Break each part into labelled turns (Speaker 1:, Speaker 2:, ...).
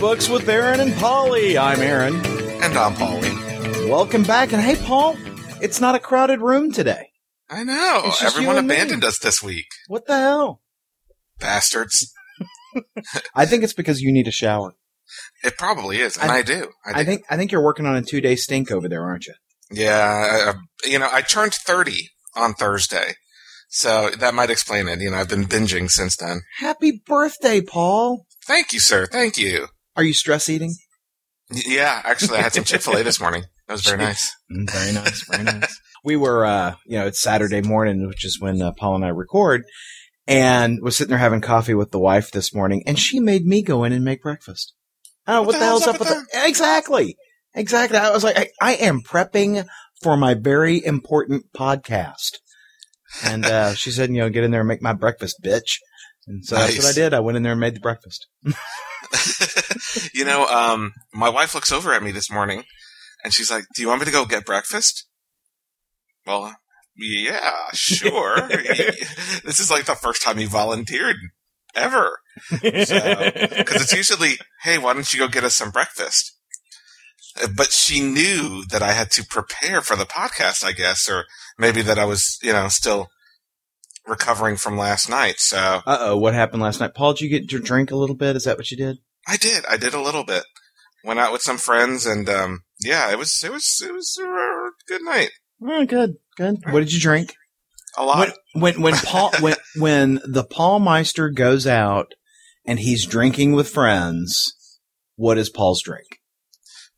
Speaker 1: Books with Aaron and Polly. I'm Aaron.
Speaker 2: And I'm Polly.
Speaker 1: Welcome back. And hey, Paul, it's not a crowded room today.
Speaker 2: I know. Everyone
Speaker 1: and me.
Speaker 2: abandoned us this week.
Speaker 1: What the hell?
Speaker 2: Bastards.
Speaker 1: I think it's because you need a shower.
Speaker 2: It probably is. And
Speaker 1: I-
Speaker 2: I, do. I.
Speaker 1: I think I think you're working on a two day stink over there, aren't you?
Speaker 2: Yeah. I- you know, I turned 30 on Thursday. So that might explain it. You know, I've been binging since then.
Speaker 1: Happy birthday, Paul.
Speaker 2: Thank you, sir. Thank you.
Speaker 1: Are you stress eating?
Speaker 2: Yeah. Actually, I had some Chick fil A this morning. That was very nice.
Speaker 1: Mm, very nice, very nice. We were, uh, you know, it's Saturday morning, which is when uh, Paul and I record, and was sitting there having coffee with the wife this morning, and she made me go in and make breakfast. I don't what, the, hell's up with that? Exactly, exactly. I was like, I, I am prepping for my very important podcast, and uh, she said, you know, get in there and make my breakfast, bitch. And so that's what I did. I went in there and made the breakfast.
Speaker 2: you know, um, my wife looks over at me this morning and she's like, Do you want me to go get breakfast? Well, yeah, sure. this is like the first time you volunteered ever. Because it's usually, Hey, why don't you go get us some breakfast? Uh, But she knew that I had to prepare for the podcast, I guess, or maybe that I was, you know, still recovering from last night. So
Speaker 1: Uh oh, what happened last night? Paul, did you get your drink a little bit? Is that what you did?
Speaker 2: I did. I did a little bit. Went out with some friends, and um, yeah, it was it was it was a good night.
Speaker 1: Oh, good, good. What did you drink?
Speaker 2: A lot.
Speaker 1: When when when Paul when when the Paul Meister goes out and he's drinking with friends, what is Paul's drink?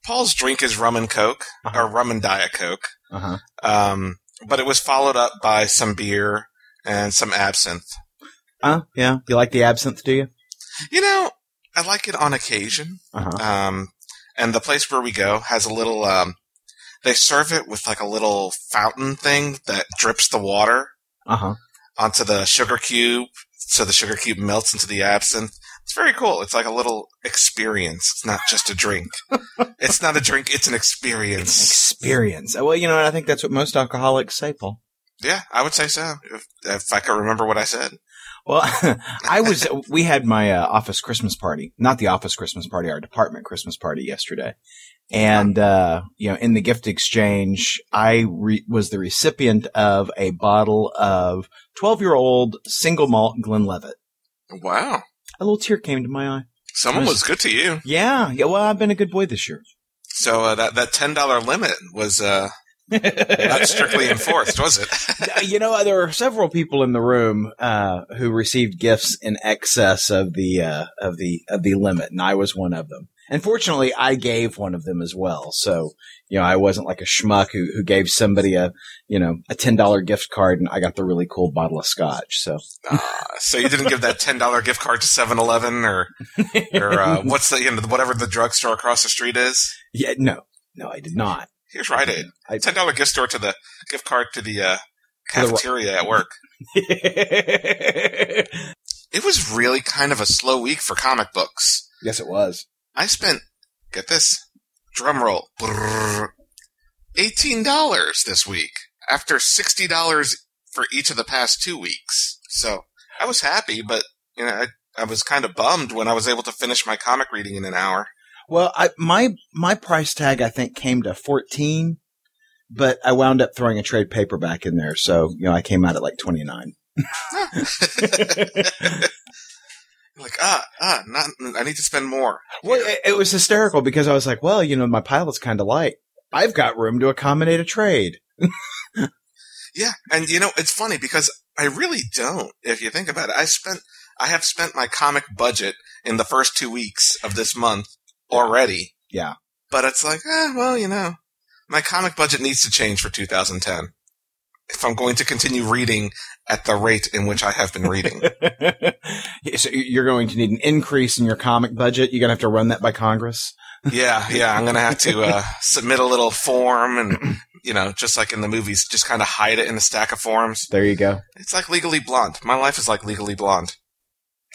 Speaker 2: Paul's drink is rum and coke
Speaker 1: Uh-huh.
Speaker 2: or rum and diet coke,
Speaker 1: Uh huh.
Speaker 2: um, but it was followed up by some beer and some absinthe.
Speaker 1: Uh yeah. You like the absinthe, do you?
Speaker 2: You know, I like it on occasion.
Speaker 1: Uh huh.
Speaker 2: Um, and the place where we go has a little. Um, they serve it with like a little fountain thing that drips the water
Speaker 1: Uh huh.
Speaker 2: onto the sugar cube, so the sugar cube melts into the absinthe. It's very cool. It's like a little experience. It's not just a drink. it's not a drink. It's an experience.
Speaker 1: Experience. Well, you know, I think that's what most alcoholics say, Paul.
Speaker 2: Yeah, I would say so. If, if I could remember what I said.
Speaker 1: Well, I was. We had my uh, office Christmas party, not the office Christmas party, our department Christmas party yesterday, and uh, you know, in the gift exchange, I re- was the recipient of a bottle of twelve-year-old single malt Glenlivet.
Speaker 2: Wow.
Speaker 1: A little tear came to my eye.
Speaker 2: Someone was good to you.
Speaker 1: Yeah, yeah. Well, I've been a good boy this year.
Speaker 2: So uh, that that ten dollar limit was uh, not strictly enforced, was it?
Speaker 1: you know, there were several people in the room uh, who received gifts in excess of the uh, of the of the limit, and I was one of them. And fortunately, I gave one of them as well. So, you know, I wasn't like a schmuck who, who gave somebody a, you know, a ten dollar gift card, and I got the really cool bottle of scotch. So,
Speaker 2: Uh, so you didn't give that ten dollar gift card to 7-Eleven or or uh, what's the you know whatever the drugstore across the street is.
Speaker 1: yeah, no, no, I did not.
Speaker 2: Here's Rite Aid.
Speaker 1: I-
Speaker 2: Ten dollar gift store to the gift card to the uh,
Speaker 1: the-
Speaker 2: cafeteria at work. It was really kind of a slow week for comic books.
Speaker 1: Yes, it was.
Speaker 2: I spent get this drum roll eighteen dollars this week after sixty dollars for each of the past two weeks. So I was happy, but you know I, I was kind of bummed when I was able to finish my comic reading in an hour.
Speaker 1: Well, I, my my price tag I think came to fourteen, but I wound up throwing a trade paperback in there, so you know I came out at like twenty nine.
Speaker 2: like ah ah, not I need to spend more.
Speaker 1: Well, it, it was hysterical because I was like, well, you know, my pilot's kind of light. I've got room to accommodate a trade.
Speaker 2: Yeah, and you know it's funny because I really don't. If you think about it, I spent I have spent my comic budget in the first two weeks of this month already.
Speaker 1: Yeah.
Speaker 2: But it's like, eh, well, you know, my comic budget needs to change for 2010 if I'm going to continue reading at the rate in which I have been reading.
Speaker 1: so you're going to need an increase in your comic budget. You're going to have to run that by Congress.
Speaker 2: yeah, yeah, I'm going to have to uh, submit a little form and, you know, just like in the movies, just kind of hide it in a stack of forms.
Speaker 1: There you go.
Speaker 2: It's like Legally Blonde. My life is like Legally Blonde.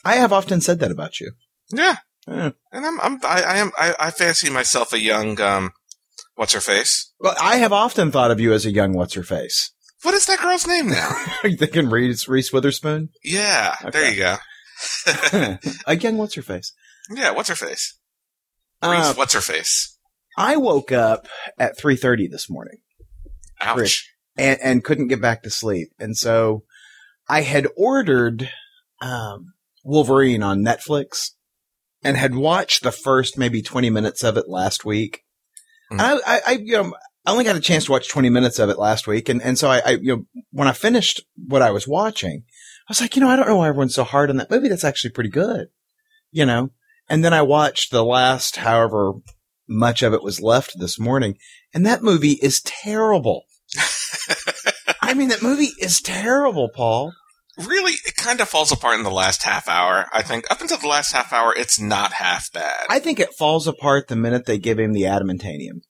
Speaker 1: I have often said that about you.
Speaker 2: Yeah.
Speaker 1: Eh.
Speaker 2: And I'm, I'm, I, I am, I, I fancy myself a young, um, what's her face?
Speaker 1: Well, I have often thought of you as a young what's her face.
Speaker 2: What is that girl's name now?
Speaker 1: Are you thinking Reese, Reese Witherspoon?
Speaker 2: yeah, there you go.
Speaker 1: a young what's her face.
Speaker 2: Yeah, what's her face?
Speaker 1: Uh,
Speaker 2: What's her face?
Speaker 1: I woke up at 3:30 this morning
Speaker 2: Ouch.
Speaker 1: Rich. and, and couldn't get back to sleep. And so I had ordered um, Wolverine on Netflix and had watched the first maybe 20 minutes of it last week.
Speaker 2: Hmm.
Speaker 1: And I, I, I, you know, I only got a chance to watch 20 minutes of it last week. And, and so I, I, you know, when I finished what I was watching, I was like, you know, I don't know why everyone's so hard on that movie. That's actually pretty good, you know? And then I watched the last, however much of it was left this morning. And that movie is terrible. I mean, that movie is terrible, Paul.
Speaker 2: Really, it kind of falls apart in the last half hour. I think up until the last half hour, it's not half bad.
Speaker 1: I think it falls apart the minute they give him the adamantium.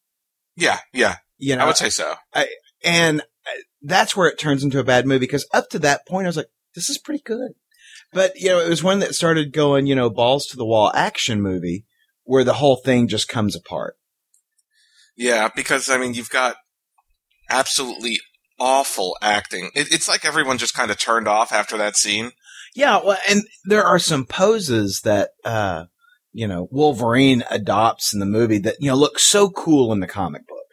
Speaker 2: yeah, yeah,
Speaker 1: You know,
Speaker 2: I would say so.
Speaker 1: I, and uh, that's where it turns into a bad movie because up to that point, I was like, this is pretty good. But, you know, it was one that started going, you know, balls to the wall action movie where the whole thing just comes apart.
Speaker 2: Yeah, because I mean, you've got absolutely awful acting. It, it's like everyone just kind of turned off after that scene.
Speaker 1: Yeah, well, and there are some poses that uh, you know Wolverine adopts in the movie that you know look so cool in the comic book,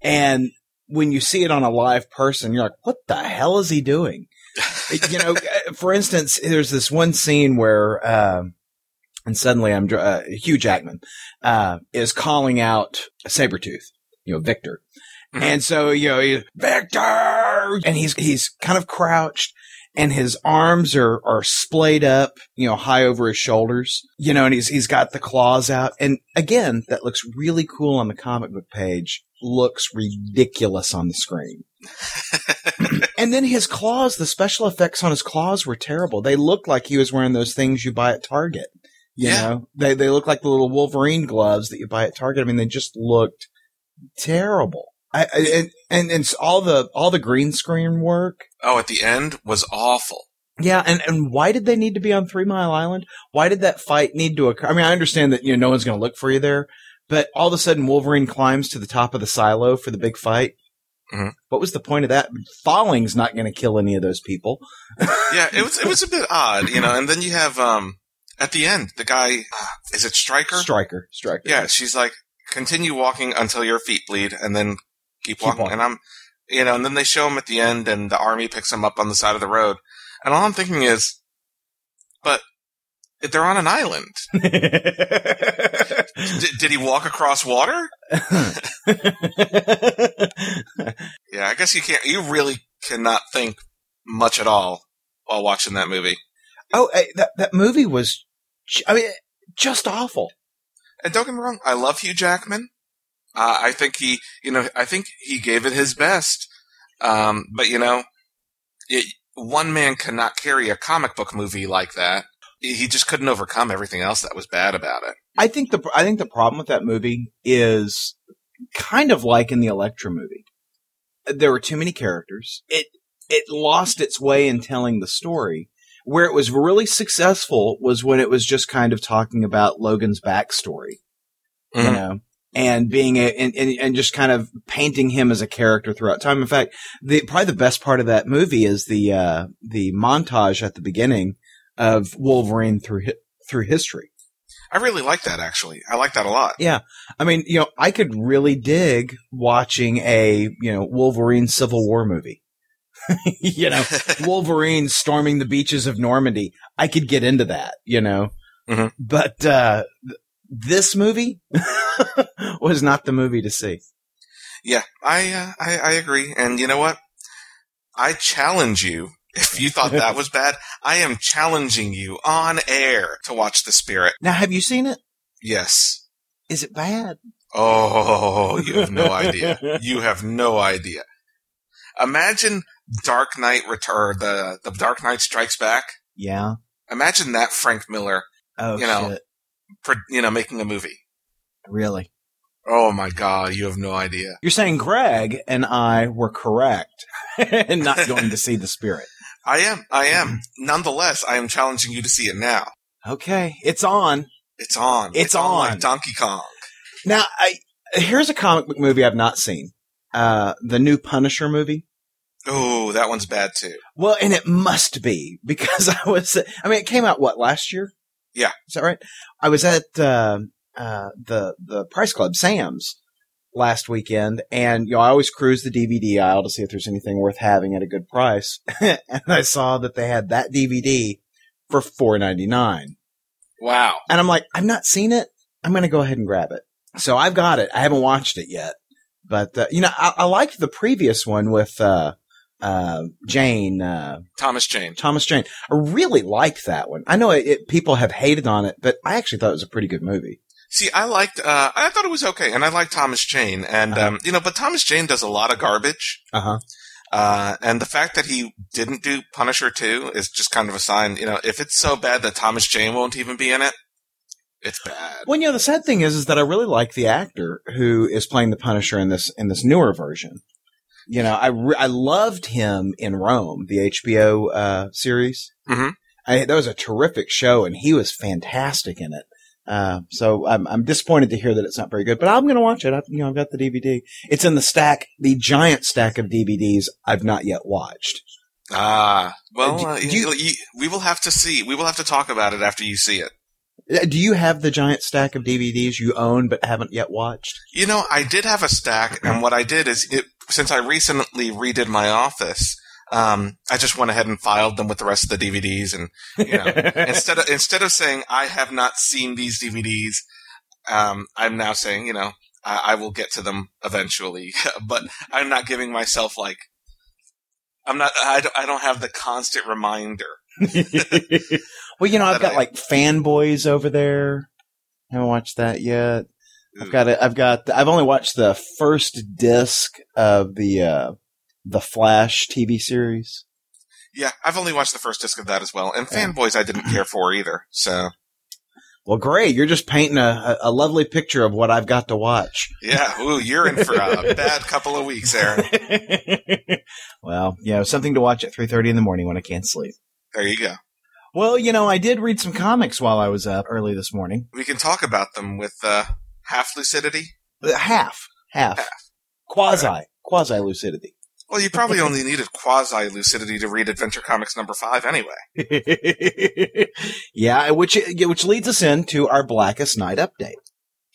Speaker 1: and when you see it on a live person, you're like, "What the hell is he doing?" you know, for instance, there's this one scene where, um, and suddenly I'm uh, Hugh Jackman uh, is calling out Sabretooth, you know, Victor.
Speaker 2: Mhm.
Speaker 1: And so, you know, he, Victor! And he's, he's kind of crouched and his arms are, are splayed up, you know, high over his shoulders, you know, and he's, he's got the claws out. And again, that looks really cool on the comic book page, looks ridiculous on the screen. and then his claws, the special effects on his claws were terrible. They looked like he was wearing those things you buy at Target. You
Speaker 2: Yeah.
Speaker 1: know, they, they look like the little Wolverine gloves that you buy at Target. I mean, they just looked terrible. I, I and, and, all the, all the green screen work.
Speaker 2: Oh, at the end was awful.
Speaker 1: Yeah, and, and why did they need to be on Three Mile Island? Why did that fight need to occur? I mean, I understand that, you know, no one's going to look for you there, but all of a sudden Wolverine climbs to the top of the silo for the big fight.
Speaker 2: Mhm.
Speaker 1: What was the point of that? Falling's not going to kill any of those people.
Speaker 2: Yeah, it was it was a bit odd, you know. And then you have um at the end the guy uh, is it Stryker?
Speaker 1: Stryker, Stryker.
Speaker 2: Yeah, she's like, continue walking until your feet bleed, and then keep,
Speaker 1: Keep
Speaker 2: walking.
Speaker 1: walking.
Speaker 2: And I'm, you know, and then they show him at the end, and the army picks him up on the side of the road. And all I'm thinking is, but they're on an island. D- did he walk across water? Yeah, I guess you can't. You really cannot think much at all while watching that movie.
Speaker 1: oh, eh, that that movie was, I mean, just awful.
Speaker 2: And don't get me wrong, I love Hugh Jackman. Uh, I think he, you know, I think he gave it his best. Um, but you know, it, one man cannot carry a comic book movie like that. He just couldn't overcome everything else that was bad about it.
Speaker 1: I think the I think the problem with that movie is kind of like in the Elektra movie. There were too many characters. It it lost its way in telling the story. Where it was really successful was when it was just kind of talking about Logan's backstory, you
Speaker 2: Mhm.
Speaker 1: know, and being a, and, and, and just kind of painting him as a character throughout time. In fact, the probably the best part of that movie is the uh, the montage at the beginning of Wolverine through through history.
Speaker 2: I really like that actually. I like that a lot.
Speaker 1: Yeah. I mean, you know, I could really dig watching a, you know, Wolverine Civil War movie. you know, Wolverine storming the beaches of Normandy. I could get into that, you know.
Speaker 2: Mhm.
Speaker 1: But uh this movie was not the movie to see.
Speaker 2: Yeah, I, uh, I I agree. And you know what? I challenge you. If you thought that was bad, I am challenging you on air to watch The Spirit.
Speaker 1: Now, have you seen it?
Speaker 2: Yes.
Speaker 1: Is it bad?
Speaker 2: Oh, you have no idea. You have no idea. Imagine Dark Knight Return, the the Dark Knight Strikes Back.
Speaker 1: Yeah.
Speaker 2: Imagine that Frank Miller,
Speaker 1: Oh
Speaker 2: You know.
Speaker 1: shit.
Speaker 2: Pro- you know, making a movie.
Speaker 1: Really?
Speaker 2: Oh my god, you have no idea.
Speaker 1: You're saying Greg and I were correct and not going to see the spirit.
Speaker 2: I am, I am. Nonetheless, I am challenging you to see it now.
Speaker 1: Okay, it's on.
Speaker 2: It's on.
Speaker 1: It's
Speaker 2: like
Speaker 1: on.
Speaker 2: Donkey Kong.
Speaker 1: Now, I here's a comic book movie I've not seen. Uh, the new Punisher movie.
Speaker 2: Oh, that one's bad too.
Speaker 1: Well, and it must be because I was, I mean, it came out what last year?
Speaker 2: Yeah.
Speaker 1: Is that right? I was at, uh, uh, the the Price Club, Sam's, last weekend, and you know I always cruise the DVD aisle to see if there's anything worth having at a good price, and I saw that they had that DVD for four ninety nine,
Speaker 2: Wow.
Speaker 1: and I'm like, I've not seen it. I'm going to go ahead and grab it. So I've got it. I haven't watched it yet, but uh, you know I, I liked the previous one with uh, uh, Jane. Uh,
Speaker 2: Thomas Jane.
Speaker 1: Thomas Jane. I really liked that one. I know it, it, people have hated on it, but I actually thought it was a pretty good movie.
Speaker 2: See, I liked, uh, I thought it was okay, and I liked Thomas Jane, and,
Speaker 1: Uh-huh.
Speaker 2: um, you know, but Thomas Jane does a lot of garbage,
Speaker 1: Uh-huh.
Speaker 2: uh, and the fact that he didn't do Punisher 2 is just kind of a sign, you know, if it's so bad that Thomas Jane won't even be in it, it's bad.
Speaker 1: Well, you know, the sad thing is, is that I really like the actor who is playing the Punisher in this in this newer version. You know, I re- I loved him in Rome, the HBO uh, series.
Speaker 2: Mhm.
Speaker 1: I, that was a terrific show, and he was fantastic in it. Uh, so I'm I'm disappointed to hear that it's not very good, but I'm going to watch it. I, you know, I've got the DVD. It's in the stack, the giant stack of DVDs I've not yet watched.
Speaker 2: Ah, well,
Speaker 1: Do-
Speaker 2: uh,
Speaker 1: do
Speaker 2: you, you, we will have to see. We will have to talk about it after you see it.
Speaker 1: Uh, Do you have the giant stack of DVDs you own but haven't yet watched?
Speaker 2: You know, I did have a stack, and what I did is, it, since I recently redid my office, um, I just went ahead and filed them with the rest of the DVDs, and you know, instead of instead of saying I have not seen these DVDs, um, I'm now saying, you know, I, I will get to them eventually, but I'm not giving myself like. I'm not. I don't, I don't have the constant reminder.
Speaker 1: well, you know, I've got
Speaker 2: I-
Speaker 1: like fanboys over there. I Haven't watched that yet. I've got it. I've got. I've only watched the first disc of the uh, the Flash TV series.
Speaker 2: Yeah, I've only watched the first disc of that as well, and
Speaker 1: Yeah.
Speaker 2: Fanboys I didn't care for either. So
Speaker 1: Well, great. You're just painting a, a lovely picture of what I've got to watch.
Speaker 2: yeah, ooh, you're in for a bad couple of weeks, Aaron.
Speaker 1: well, you know, something to watch at 3:30 in the morning when I can't sleep.
Speaker 2: There you go.
Speaker 1: Well, you know, I did read some comics while I was up early this morning.
Speaker 2: We can talk about them with uh, half lucidity.
Speaker 1: Uh, Half, half,
Speaker 2: Half.
Speaker 1: quasi, quasi lucidity.
Speaker 2: Well, you probably only needed quasi lucidity to read Adventure Comics number five anyway.
Speaker 1: yeah, which which leads us into our Blackest Night update.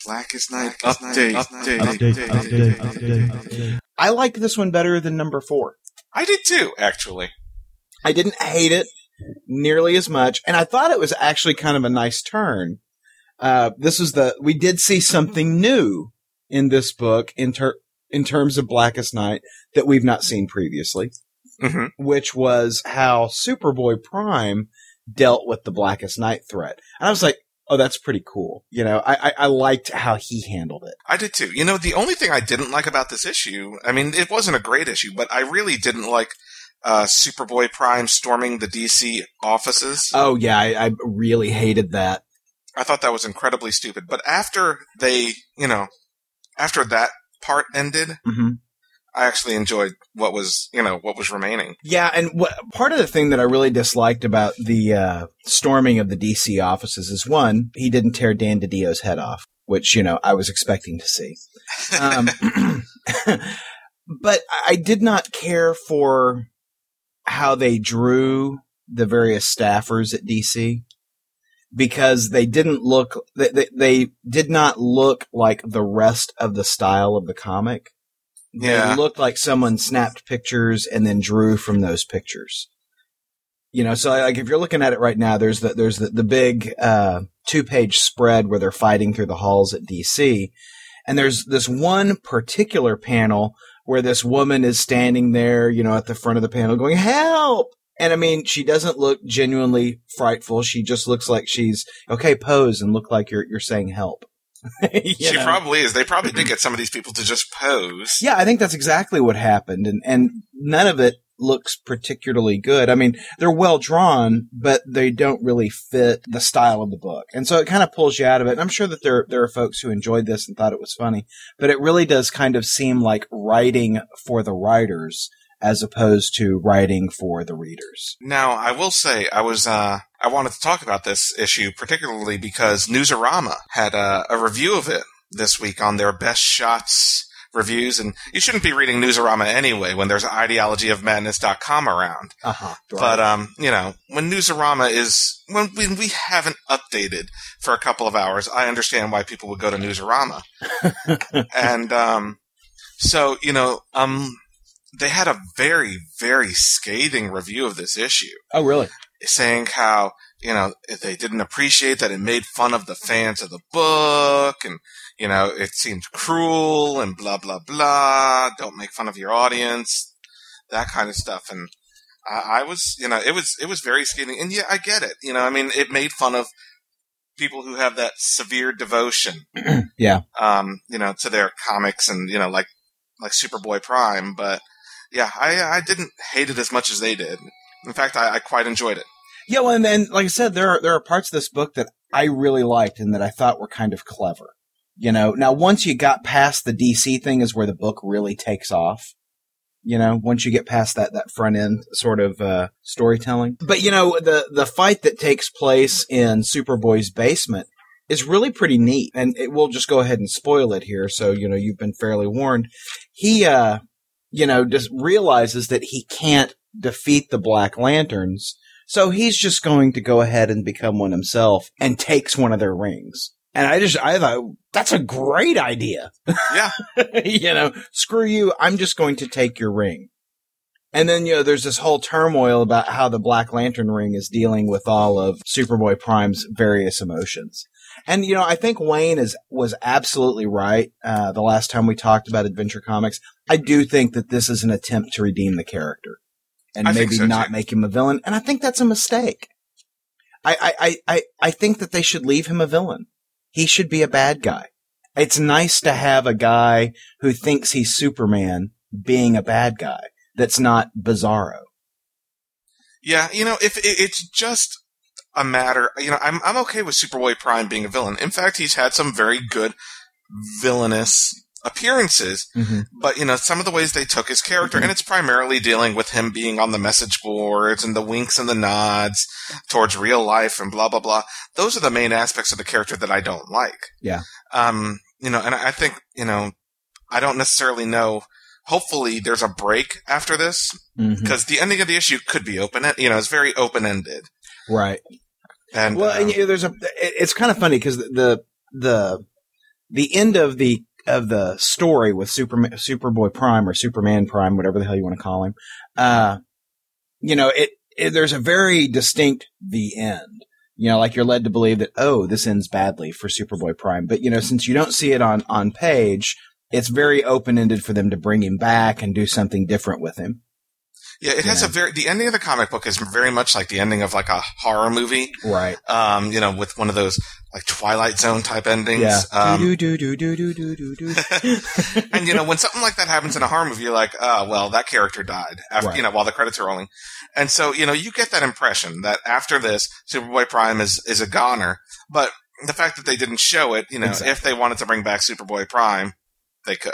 Speaker 2: Blackest Night
Speaker 3: Update,
Speaker 2: update,
Speaker 3: update, update, update, update.
Speaker 1: I liked this one better than number four.
Speaker 2: I did too, actually.
Speaker 1: I didn't hate it nearly as much, and I thought it was actually kind of a nice turn. Uh, this was the we did see something new in this book in ter- in terms of Blackest Night that we've not seen previously,
Speaker 2: hmm
Speaker 1: which was how Superboy Prime dealt with the Blackest Night threat. And I was like, oh, that's pretty cool. You know, I, I, I liked how he handled it.
Speaker 2: I did too. You know, the only thing I didn't like about this issue, I mean, it wasn't a great issue, but I really didn't like uh, Superboy Prime storming the DC offices.
Speaker 1: Oh yeah, I, I really hated that.
Speaker 2: I thought that was incredibly stupid. But after they, you know, after that part ended,
Speaker 1: hmm
Speaker 2: I actually enjoyed what was, you know, what was remaining.
Speaker 1: Yeah, and what, part of the thing that I really disliked about the uh, storming of the DC offices is one, he didn't tear Dan DiDio's head off, which you know I was expecting to see. Um, but I did not care for how they drew the various staffers at DC because they didn't look they, they, they did not look like the rest of the style of the comic.
Speaker 2: Yeah.
Speaker 1: They looked like someone snapped pictures and then drew from those pictures. You know, so like if you're looking at it right now, there's the there's the, the big uh, two page spread where they're fighting through the halls at DC, and there's this one particular panel where this woman is standing there, you know, at the front of the panel going, "Help!" And I mean, she doesn't look genuinely frightful. She just looks like she's okay. Pose and look like you're you're saying help.
Speaker 2: She
Speaker 1: know?
Speaker 2: probably is. They probably did get some of these people to just pose.
Speaker 1: Yeah, I think that's exactly what happened, and and none of it looks particularly good. I mean, they're well drawn, but they don't really fit the style of the book, and so it kind of pulls you out of it. And I'm sure that there there are folks who enjoyed this and thought it was funny, but it really does kind of seem like writing for the writers as opposed to writing for the readers.
Speaker 2: Now, I will say, I was, uh, I wanted to talk about this issue particularly because Newsarama had a, a review of it this week on their best shots reviews, and you shouldn't be reading Newsarama anyway when there's ideologyofmadness.com around.
Speaker 1: Uh huh.
Speaker 2: But um, you know, when Newsarama is when when we haven't updated for a couple of hours, I understand why people would go to Newsarama. and um, so you know, um, they had a very very scathing review of this issue,
Speaker 1: oh, really?
Speaker 2: saying how you know they didn't appreciate that it made fun of the fans of the book, and you know it seemed cruel and blah blah blah. Don't make fun of your audience, that kind of stuff, and. I I was, you know, it was it was very scathing, and yeah, I get it. You know, I mean, it made fun of people who have that severe devotion,
Speaker 1: Yeah.
Speaker 2: um, you know, to their comics and you know, like like Superboy Prime. But yeah, I I didn't hate it as much as they did. In fact, I, I quite enjoyed it.
Speaker 1: Yeah, well, and then, like I said, there are there are parts of this book that I really liked and that I thought were kind of clever. You know, now once you got past the DC thing, is where the book really takes off. You know, once you get past that that front end sort of uh, storytelling. But you know, the the fight that takes place in Superboy's basement is really pretty neat, and it, we'll just go ahead and spoil it here. So you know, you've been fairly warned. He, uh, you know, just realizes that he can't defeat the Black Lanterns. So he's just going to go ahead and become one himself and takes one of their rings. And I just, I thought, that's a great idea.
Speaker 2: Yeah.
Speaker 1: you know, screw you. I'm just going to take your ring. And then, you know, there's this whole turmoil about how the Black Lantern ring is dealing with all of Superboy Prime's various emotions. And, you know, I think Wayne is, was absolutely right. Uh, the last time we talked about Adventure Comics, I do think that this is an attempt to redeem the character and
Speaker 2: I
Speaker 1: maybe
Speaker 2: so,
Speaker 1: not
Speaker 2: too.
Speaker 1: make him a villain. And I think that's a mistake. I, I, I, I, I think that they should leave him a villain. He should be a bad guy. It's nice to have a guy who thinks he's Superman being a bad guy. That's not Bizarro.
Speaker 2: Yeah, you know, if it's just a matter, you know, I'm I'm okay with Superboy Prime being a villain. In fact, he's had some very good villainous appearances,
Speaker 1: Mm-hmm.
Speaker 2: but you know, some of the ways they took his character, and it's primarily dealing with him being on the message boards and the winks and the nods towards real life and blah blah blah. Those are the main aspects of the character that I don't like.
Speaker 1: Yeah.
Speaker 2: Um, you know, and I think you know, I don't necessarily know. Hopefully, there's a break after this
Speaker 1: Mm-hmm.
Speaker 2: because the ending of the issue could be open. You know, it's very open ended.
Speaker 1: Right.
Speaker 2: And
Speaker 1: Well,
Speaker 2: um,
Speaker 1: and you know, there's a. it- It's kind of funny because the the the end of the of the story with Superman, Superboy Prime or Superman Prime, whatever the hell you want to call him. Uh, you know, it, it there's a very distinct the end. You know, like you're led to believe that oh, this ends badly for Superboy Prime, but you know, since you don't see it on on page, it's very open ended for them to bring him back and do something different with him.
Speaker 2: Yeah, it has
Speaker 1: yeah.
Speaker 2: a very the ending of the comic book is very much like the ending of like a horror movie.
Speaker 1: Right.
Speaker 2: Um, you know, with one of those like Twilight Zone type endings.
Speaker 1: Yeah.
Speaker 2: Um,
Speaker 1: do do do do do do do do.
Speaker 2: and you know, when something like that happens in a horror movie, you're like, oh, well, that character died after,
Speaker 1: Right.
Speaker 2: you know, while the credits are rolling. And so, you know, you get that impression that after this, Superboy Prime is, is a goner. But the fact that they didn't show it, you know,
Speaker 1: Exactly.
Speaker 2: if they wanted to bring back Superboy Prime, they could.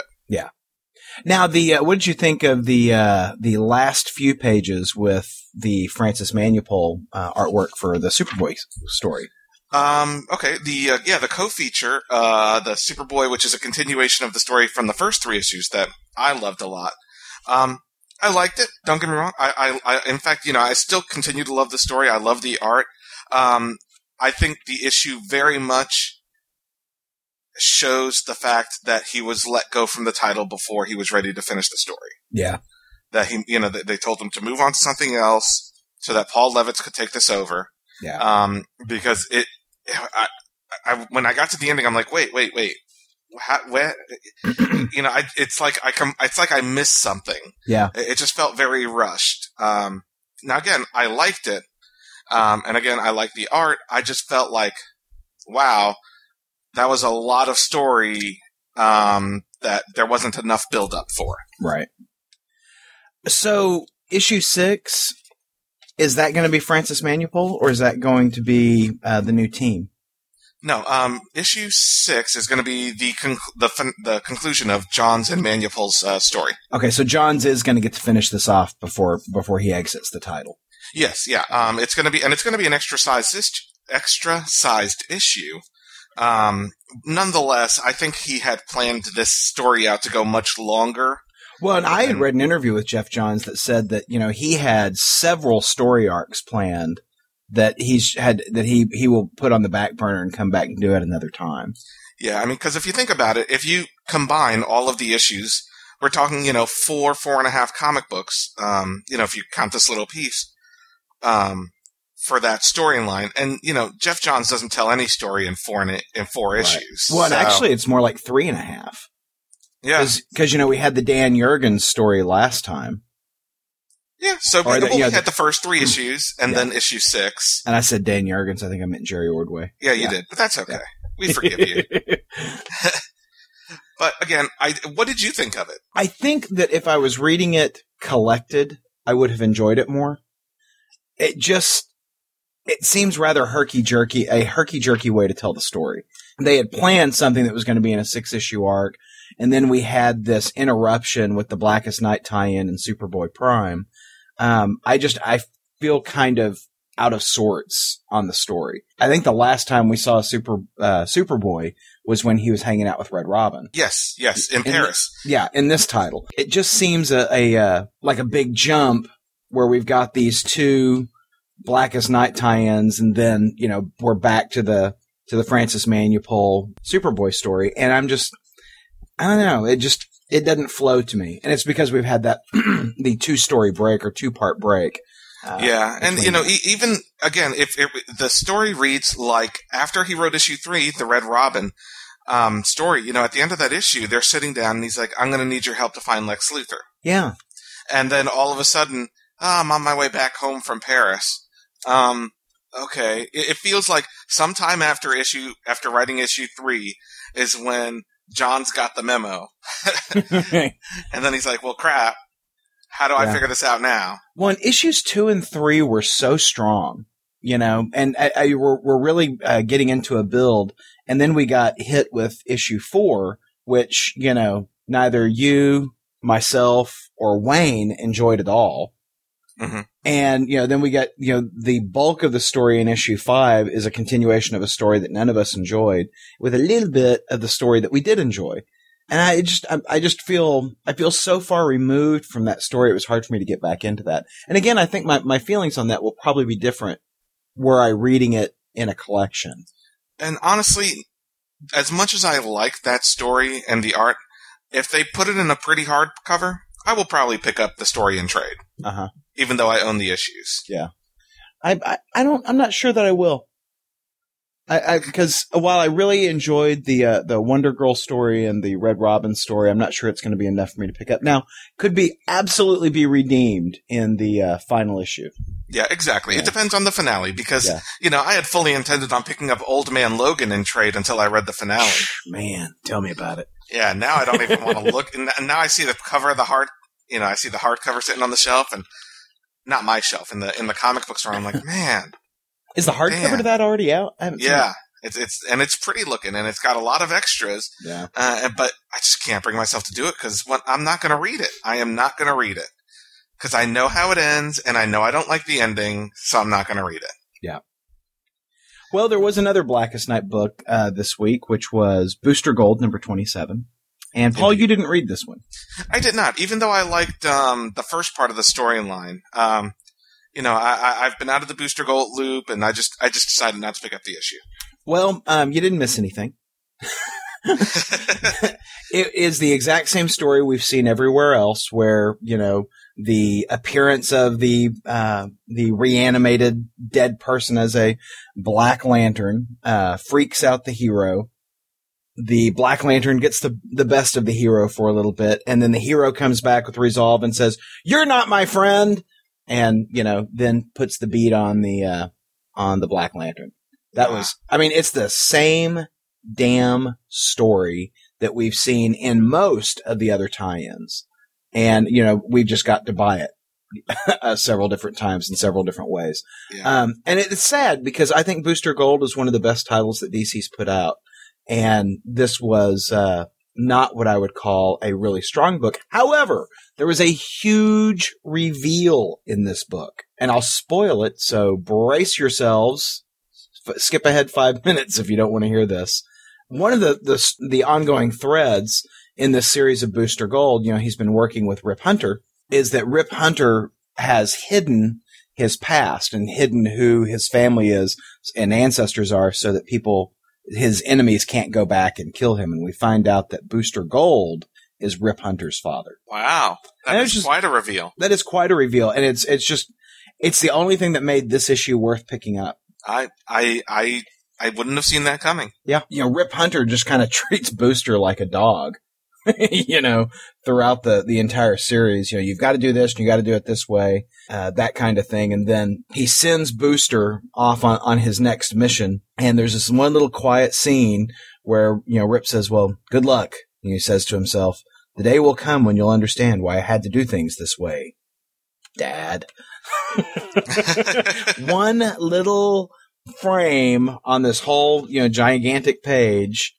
Speaker 1: Now, the uh, what did you think of the uh, the last few pages with the Francis Manapul uh, artwork for the Superboy story?
Speaker 2: Um, okay, the, uh, yeah, the co-feature, uh, the Superboy, which is a continuation of the story from the first three issues that I loved a lot. Um, I liked it. Don't get me wrong. I, I, I, in fact, you know, I still continue to love the story. I love the art. Um, I think the issue very much shows the fact that he was let go from the title before he was ready to finish the story.
Speaker 1: Yeah,
Speaker 2: That he, you know, they told him to move on to something else so that Paul Levitz could take this over
Speaker 1: yeah,
Speaker 2: um, because it, I, I, when I got to the ending, I'm like, wait, wait, wait, How, where, you know, I, it's like I come, it's like I missed something.
Speaker 1: yeah.
Speaker 2: It, it just felt very rushed. Um, now again, I liked it, um, and again, I liked the art. I just felt like, wow, that was a lot of story um, that there wasn't enough build up for.
Speaker 1: Right. So, issue six is that going to be Francis Manapul, or is that going to be uh, the new team?
Speaker 2: No, um, issue six is going to be the conc- the fin- the conclusion of John's and Manapul's uh, story.
Speaker 1: Okay, so Johns is going to get to finish this off before before he exits the title.
Speaker 2: Yes, yeah. Um, it's going to be, and it's going to be an extra sized extra sized issue. Um, nonetheless, I think he had planned this story out to go much longer.
Speaker 1: Well, and I had read an interview with Geoff Johns that said that you know he had several story arcs planned that he's had that he he will put on the back burner and come back and do it another time.
Speaker 2: Yeah, I mean, because if you think about it, if you combine all of the issues, we're talking, you know, four, four and a half comic books. Um, you know, if you count this little piece, um, for that storyline, and you know, Geoff Johns doesn't tell any story in four in, in four
Speaker 1: Right.
Speaker 2: issues.
Speaker 1: Well,
Speaker 2: So,
Speaker 1: actually, it's more like three and a half
Speaker 2: yeah,
Speaker 1: because you know we had the Dan Jurgens story last time,
Speaker 2: yeah. So
Speaker 1: Or the-
Speaker 2: well,
Speaker 1: yeah,
Speaker 2: we had the first three hmm. issues, and
Speaker 1: Yeah.
Speaker 2: then issue six.
Speaker 1: and I said Dan Jurgens. I think I meant Jerry Ordway.
Speaker 2: Yeah, you
Speaker 1: Yeah.
Speaker 2: did, but that's okay. We forgive you. But again, I what did you think of it?
Speaker 1: I think that if I was reading it collected, I would have enjoyed it more. It just it seems rather herky jerky, a herky jerky way to tell the story. They had planned something that was going to be in a six issue arc, and then we had this interruption with the Blackest Night tie-in and Superboy Prime. Um, I just I feel kind of out of sorts on the story. I think the last time we saw Super uh, Superboy was when he was hanging out with Red Robin.
Speaker 2: Yes, yes, in
Speaker 1: And-
Speaker 2: Paris.
Speaker 1: Yeah, in this title, it just seems a, a uh, like a big jump where we've got these two Blackest Night tie-ins, and then you know we're back to the to the Francis Manapul Superboy story, and I'm just I don't know, it just it doesn't flow to me, and it's because we've had that the two story break or two part break. Uh,
Speaker 2: yeah, and you know, e- even again, if it, the story reads like after he wrote issue three, the Red Robin um, story, you know, at the end of that issue, they're sitting down and he's like, "I'm going to need your help to find Lex Luthor,"
Speaker 1: yeah,
Speaker 2: and then all of a sudden, oh, I'm on my way back home from Paris. Um, okay, it, it feels like sometime after issue after writing issue three is when John's got the memo, and then he's like, "Well, crap." How do I figure this out now?
Speaker 1: Well, and issues two and three were so strong, you know, and I, I, we're, we're really uh, getting into a build. And then we got hit with issue four, which, you know, neither you, myself, or Wayne enjoyed at all.
Speaker 2: Mhm.
Speaker 1: And, you know, then we get, you know, the bulk of the story in issue five is a continuation of a story that none of us enjoyed with a little bit of the story that we did enjoy. And I just, I, I just feel, I feel so far removed from that story. It was hard for me to get back into that. And again, I think my, my feelings on that will probably be different were I reading it in a collection.
Speaker 2: and honestly, as much as I like that story and the art, if they put it in a pretty hardcover, I will probably pick up the story in trade,
Speaker 1: Uh huh.
Speaker 2: Even though I own the issues.
Speaker 1: I, I, I don't, I'm not sure that I will. I, I, because while I really enjoyed the, uh, the Wonder Girl story and the Red Robin story, I'm not sure it's going to be enough for me to pick up. Now, could be absolutely be redeemed in the, uh, final issue.
Speaker 2: Yeah, exactly.
Speaker 1: Yeah.
Speaker 2: It depends on the finale because,
Speaker 1: Yeah.
Speaker 2: you know, I had fully intended on picking up Old Man Logan in trade until I read the finale.
Speaker 1: Man, tell me about it.
Speaker 2: yeah, now I don't even want to look. And now I see the cover of the hard, you know, I see the hardcover sitting on the shelf and not my shelf in the in the comic book store. I'm like, man,
Speaker 1: Is the hardcover to that already out?
Speaker 2: Yeah, it's it's and it's pretty looking and it's got a lot of extras.
Speaker 1: Yeah.
Speaker 2: Uh, but I just can't bring myself to do it because I'm not going to read it. I am not going to read it because I know how it ends and I know I don't like the ending, so I'm not going to read it. Yeah.
Speaker 1: Well, there was another Blackest Night book uh, this week, which was Booster Gold number twenty-seven. And Paul,
Speaker 2: Indeed.
Speaker 1: you didn't read this one.
Speaker 2: I did not, even though I liked um, the first part of the storyline. Um, you know, I, I, I've been out of the Booster Gold loop, and I just I just decided not to pick up the issue.
Speaker 1: Well, um, you didn't miss anything. it is the exact same story we've seen everywhere else, where you know the appearance of the uh, the reanimated dead person as a Black Lantern uh, freaks out the hero. The Black Lantern gets the the best of the hero for a little bit, and then the hero comes back with resolve and says, "You're not my friend," and you know then puts the beat on the uh, on the Black Lantern. That was, I mean, it's the same damn story that we've seen in most of the other tie-ins. And, you know, we've just got to buy it uh, several different times in several different ways.
Speaker 2: Yeah.
Speaker 1: Um, and it's sad because I think Booster Gold is one of the best titles that DC's put out. And this was, uh, not what I would call a really strong book. However, there was a huge reveal in this book and I'll spoil it. So brace yourselves. f- skip ahead five minutes if you don't want to hear this. One of the, the the ongoing threads in this series of Booster Gold, you know, he's been working with Rip Hunter, is that Rip Hunter has hidden his past and hidden who his family is and ancestors are so that people, his enemies can't go back and kill him. And we find out that Booster Gold is Rip Hunter's father.
Speaker 2: Wow,
Speaker 1: And
Speaker 2: that
Speaker 1: it's
Speaker 2: is
Speaker 1: just-
Speaker 2: quite a reveal.
Speaker 1: That is quite a reveal. And it's, it's just, it's the only thing that made this issue worth picking up.
Speaker 2: I I I I wouldn't have seen that coming.
Speaker 1: Yeah. You know, Rip Hunter just kind of treats Booster like a dog, you know, throughout the, the entire series. You know, you've got to do this and you got to do it this way, uh, that kind of thing. And then he sends Booster off on, on his next mission. And there's this one little quiet scene where, you know, Rip says, well, good luck. And he says to himself, the day will come when you'll understand why I had to do things this way. Dad. one little frame on this whole, you know, gigantic page.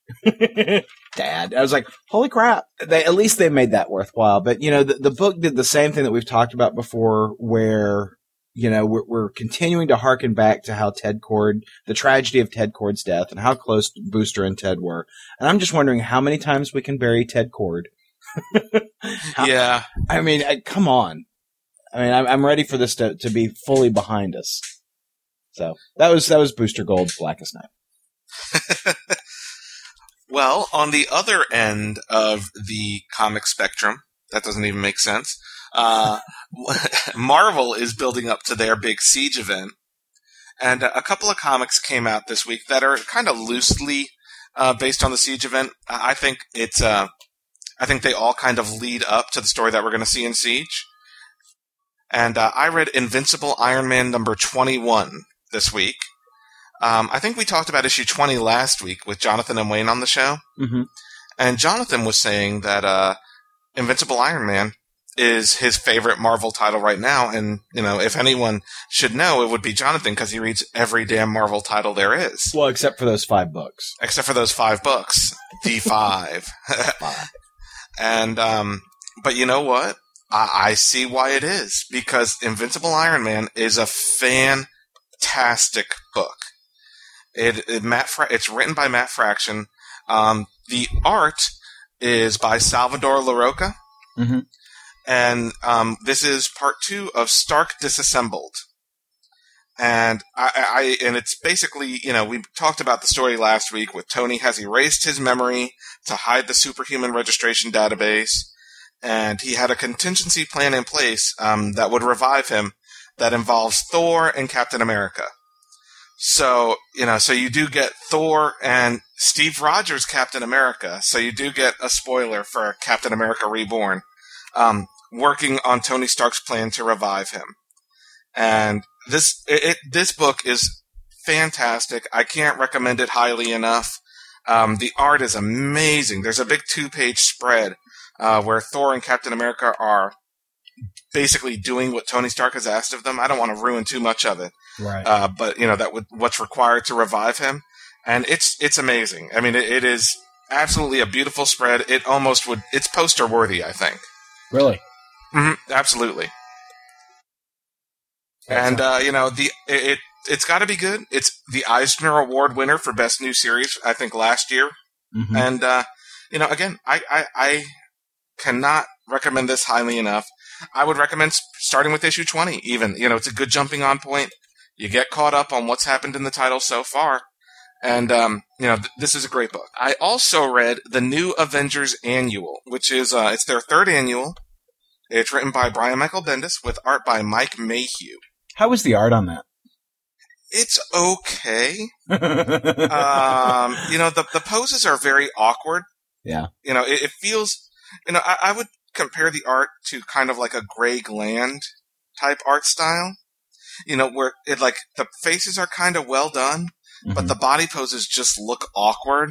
Speaker 1: Dad. I was like, holy crap. They, at least they made that worthwhile. But, you know, the, the book did the same thing that we've talked about before where, you know, we're, we're continuing to harken back to how Ted Kord, the tragedy of Ted Kord's death and how close Booster and Ted were. And I'm just wondering how many times we can bury Ted Kord. How-
Speaker 2: yeah,
Speaker 1: I mean, I, come on. I mean, I'm, I'm ready for this to, to be fully behind us. So that was that was Booster Gold's Blackest Night.
Speaker 2: Well, on the other end of the comic spectrum, that doesn't even make sense. Uh, Marvel is building up to their big Siege event, and a couple of comics came out this week that are kind of loosely uh, based on the Siege event. I think it's, uh, I think they all kind of lead up to the story that we're going to see in Siege. And uh, I read Invincible Iron Man number twenty-one this week. Um, I think we talked about issue 20 last week with Jonathan and Wayne on the show.
Speaker 1: Mm-hmm.
Speaker 2: And Jonathan was saying that uh, Invincible Iron Man is his favorite Marvel title right now. And, you know, if anyone should know, it would be Jonathan because he reads every damn Marvel title there is,
Speaker 1: Well, except for those five books.
Speaker 2: except for those five books. D5.
Speaker 1: Five.
Speaker 2: and, um, but you know what? I, I see why it is because Invincible Iron Man is a fantastic book. It, it Matt Fra- it's written by Matt Fraction. Um, the art is by Salvador Larroca.
Speaker 1: Mhm.
Speaker 2: And um, this is part two of Stark Disassembled. And I, I and it's basically, you know, we talked about the story last week with Tony has erased his memory to hide the superhuman registration database, and he had a contingency plan in place um, that would revive him that involves Thor and Captain America. So, you know, so you do get Thor and Steve Rogers Captain America. So you do get a spoiler for Captain America Reborn, um, working on Tony Stark's plan to revive him. And this, it, it, this book is fantastic. I can't recommend it highly enough. Um, the art is amazing. There's a big two page spread, uh, where Thor and Captain America are basically doing what Tony Stark has asked of them. I don't want to ruin too much of it
Speaker 1: Right.
Speaker 2: uh, but you know that would what's required to revive him, and it's it's amazing. I mean, it, it is absolutely a beautiful spread. It almost would it's poster worthy. I think.
Speaker 1: really?
Speaker 2: hmm absolutely. And uh, you know the it, it it's got to be good. It's the Eisner Award winner for best new series. I think last year,
Speaker 1: Mhm.
Speaker 2: and uh, you know again, I, I I cannot recommend this highly enough. I would recommend starting with issue twenty. Even you know it's a good jumping on point. You get caught up on what's happened in the title so far, and um, you know th- this is a great book. I also read the new Avengers Annual, which is uh, it's their third annual. It's written by Brian Michael Bendis with art by Mike Mayhew.
Speaker 1: How was the art on that?
Speaker 2: It's okay. um, you know, the the poses are very awkward.
Speaker 1: Yeah.
Speaker 2: You know, it, it feels. You know, I, I would compare the art to kind of like a Greg Land type art style. You know, where it like the faces are kind of well done, but
Speaker 1: Mhm.
Speaker 2: the body poses just look awkward.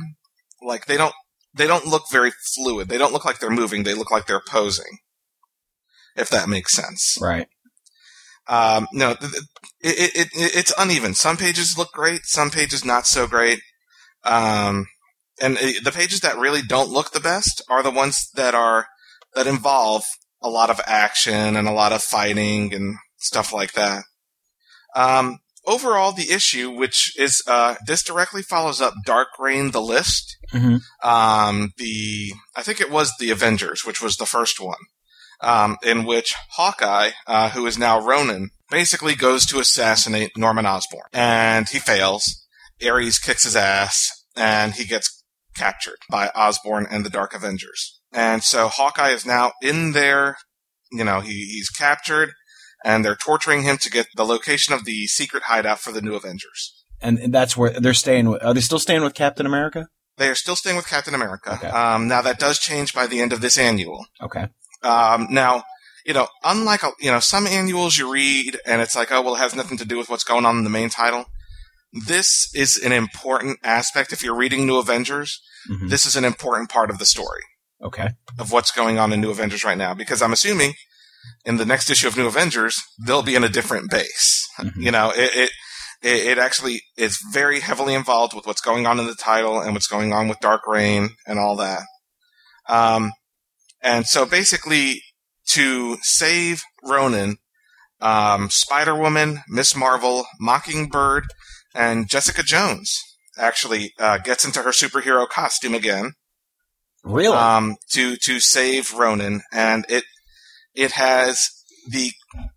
Speaker 2: Like they don't they don't look very fluid. They don't look like they're moving. They look like they're posing. If that makes sense.
Speaker 1: right.
Speaker 2: Um, no, it, it, it, it's uneven. Some pages look great, some pages not so great. Um, and uh, the pages that really don't look the best are the ones that are that involve a lot of action and a lot of fighting and stuff like that. Um, overall, the issue, which is uh, this directly follows up Dark Reign: The List.
Speaker 1: Mhm.
Speaker 2: Um, the I think it was the Avengers, which was the first one, um, in which Hawkeye, uh, who is now Ronan, basically goes to assassinate Norman Osborn, and he fails. Ares kicks his ass, and he gets captured by Osborn and the Dark Avengers. And so Hawkeye is now in there. You know, he, he's captured and they're torturing him to get the location of the secret hideout for the new Avengers.
Speaker 1: And, and that's where they're staying. With, are they still staying with Captain America?
Speaker 2: They are still staying with Captain America.
Speaker 1: Okay.
Speaker 2: Um, now that does change by the end of this annual.
Speaker 1: Okay.
Speaker 2: Um, now, you know, unlike uh, you know some annuals you read and it's like, oh well, it has nothing to do with what's going on in the main title. This is an important aspect. If you're reading New Avengers,
Speaker 1: Mhm.
Speaker 2: this is an important part of the story
Speaker 1: Okay.
Speaker 2: of what's going on in New Avengers right now. Because I'm assuming in the next issue of New Avengers, they'll be in a different base.
Speaker 1: Mhm.
Speaker 2: You know, it, it it it actually is very heavily involved with what's going on in the title and what's going on with Dark Reign and all that. Um, and so basically, to save Ronan, um, Spider Woman, Miss Marvel, Mockingbird, and Jessica Jones actually uh, gets into her superhero costume again
Speaker 1: Really?
Speaker 2: um, to to save Ronan, and it it has the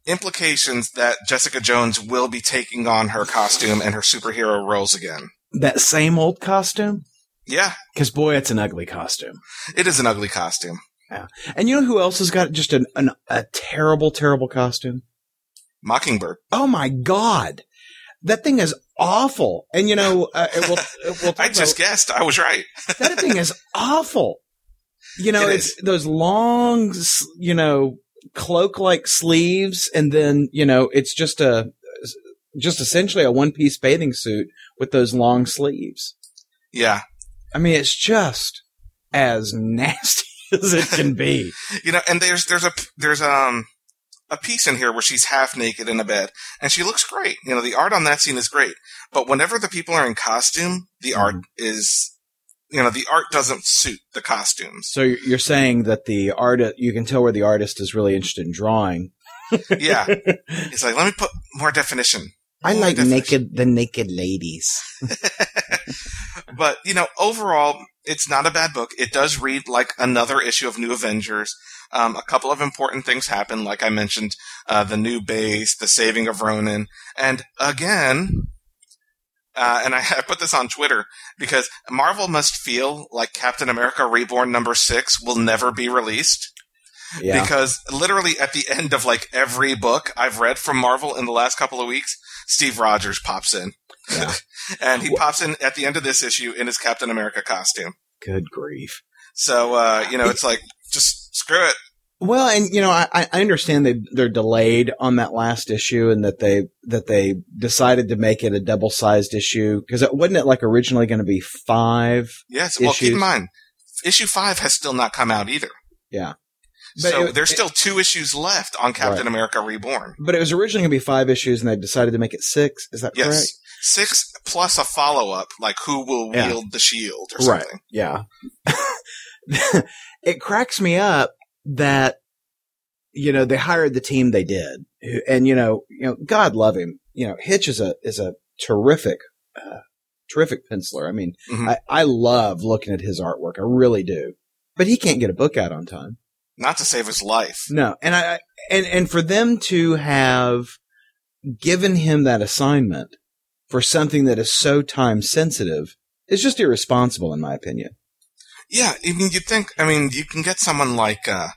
Speaker 2: implications that Jessica Jones will be taking on her costume and her superhero roles again.
Speaker 1: that same old costume?
Speaker 2: Yeah,
Speaker 1: Because boy, it's an ugly costume.
Speaker 2: it is an ugly costume.
Speaker 1: Yeah, and you know who else has got just an, an a terrible, terrible costume?
Speaker 2: Mockingbird.
Speaker 1: Oh my god, that thing is awful. And you know, uh, it will, it will talk
Speaker 2: I just
Speaker 1: about-
Speaker 2: guessed. I was right.
Speaker 1: that thing is awful. You know,
Speaker 2: It
Speaker 1: it's those long, you know, cloak-like sleeves, and then you know, it's just a, just essentially a one-piece bathing suit with those long sleeves.
Speaker 2: Yeah,
Speaker 1: I mean, it's just as nasty as it can be.
Speaker 2: you know, and there's there's a there's um a piece in here where she's half naked in a bed, and she looks great. You know, the art on that scene is great. But whenever the people are in costume, the art mm-hmm. is, you know, the art doesn't suit the costumes.
Speaker 1: So you're you're saying that the art, you can tell where the artist is really interested in drawing.
Speaker 2: Yeah, it's like let me put more definition.
Speaker 1: I like
Speaker 2: definition.
Speaker 1: naked, the naked ladies.
Speaker 2: But, you know, overall, it's not a bad book. It does read like another issue of New Avengers. Um, a couple of important things happen, like I mentioned, uh, the new base, the saving of Ronan, and again, uh, and I, I put this on Twitter because Marvel must feel like Captain America Reborn number six will never be released
Speaker 1: Yeah.
Speaker 2: because literally at the end of like every book I've read from Marvel in the last couple of weeks, Steve Rogers pops in.
Speaker 1: Yeah.
Speaker 2: and he pops in at the end of this issue in his Captain America costume.
Speaker 1: Good grief.
Speaker 2: So, uh, you know, it's like, just screw it.
Speaker 1: Well, and you know, I, I understand they they're delayed on that last issue, and that they that they decided to make it a double sized issue because it wasn't it like originally going to be five.
Speaker 2: Yes. Well, keep in mind, issue five has still not come out either.
Speaker 1: Yeah. But
Speaker 2: so
Speaker 1: it-
Speaker 2: there's
Speaker 1: it-
Speaker 2: still two issues left on Captain
Speaker 1: Right.
Speaker 2: America Reborn.
Speaker 1: But it was originally going to be five issues, and they decided to make it six. Is that
Speaker 2: Yes.
Speaker 1: correct?
Speaker 2: Six plus a follow up, like who will
Speaker 1: Yeah.
Speaker 2: wield the shield or
Speaker 1: Right.
Speaker 2: something.
Speaker 1: Yeah. it cracks me up that you know they hired the team they did, and you know, you know, God love him. You know, Hitch is a is a terrific, uh, terrific penciler. I mean,
Speaker 2: Mhm.
Speaker 1: I, I love looking at his artwork. I really do. But he can't get a book out on time.
Speaker 2: Not to save his life.
Speaker 1: No, and I and and for them to have given him that assignment for something that is so time sensitive is just irresponsible, in my opinion.
Speaker 2: Yeah, I mean, you'd think, I mean, you can get someone like, uh,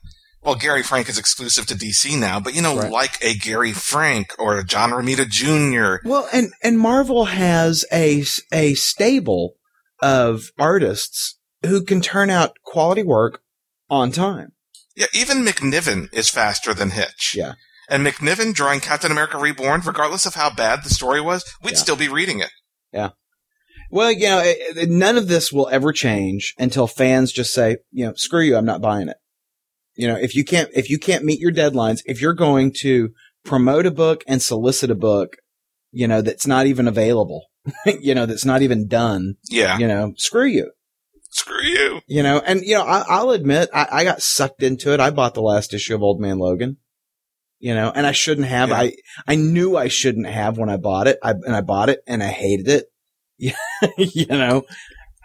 Speaker 2: well, Gary Frank is exclusive to DC now, but you know,
Speaker 1: Right.
Speaker 2: like a Gary Frank or a John Romita Jr.
Speaker 1: Well, and and Marvel has a a stable of artists who can turn out quality work on time.
Speaker 2: Yeah, even McNiven is faster than Hitch.
Speaker 1: Yeah.
Speaker 2: And McNiven drawing Captain America Reborn, regardless of how bad the story was, we'd
Speaker 1: Yeah.
Speaker 2: still be reading it. Yeah.
Speaker 1: Well, you know, it, it- none of this will ever change until fans just say, you know, screw you, I'm not buying it. You know, if you can't if you can't meet your deadlines, if you're going to promote a book and solicit a book, you know, that's not even available, you know, that's not even done,
Speaker 2: Yeah.
Speaker 1: you know, screw you.
Speaker 2: Screw you.
Speaker 1: You know, and you know, I, I'll admit, I, I got sucked into it. I bought the last issue of Old Man Logan. You know, and I shouldn't have.
Speaker 2: Yeah.
Speaker 1: I I knew I shouldn't have when I bought it. I, and I bought it and I hated it. you know,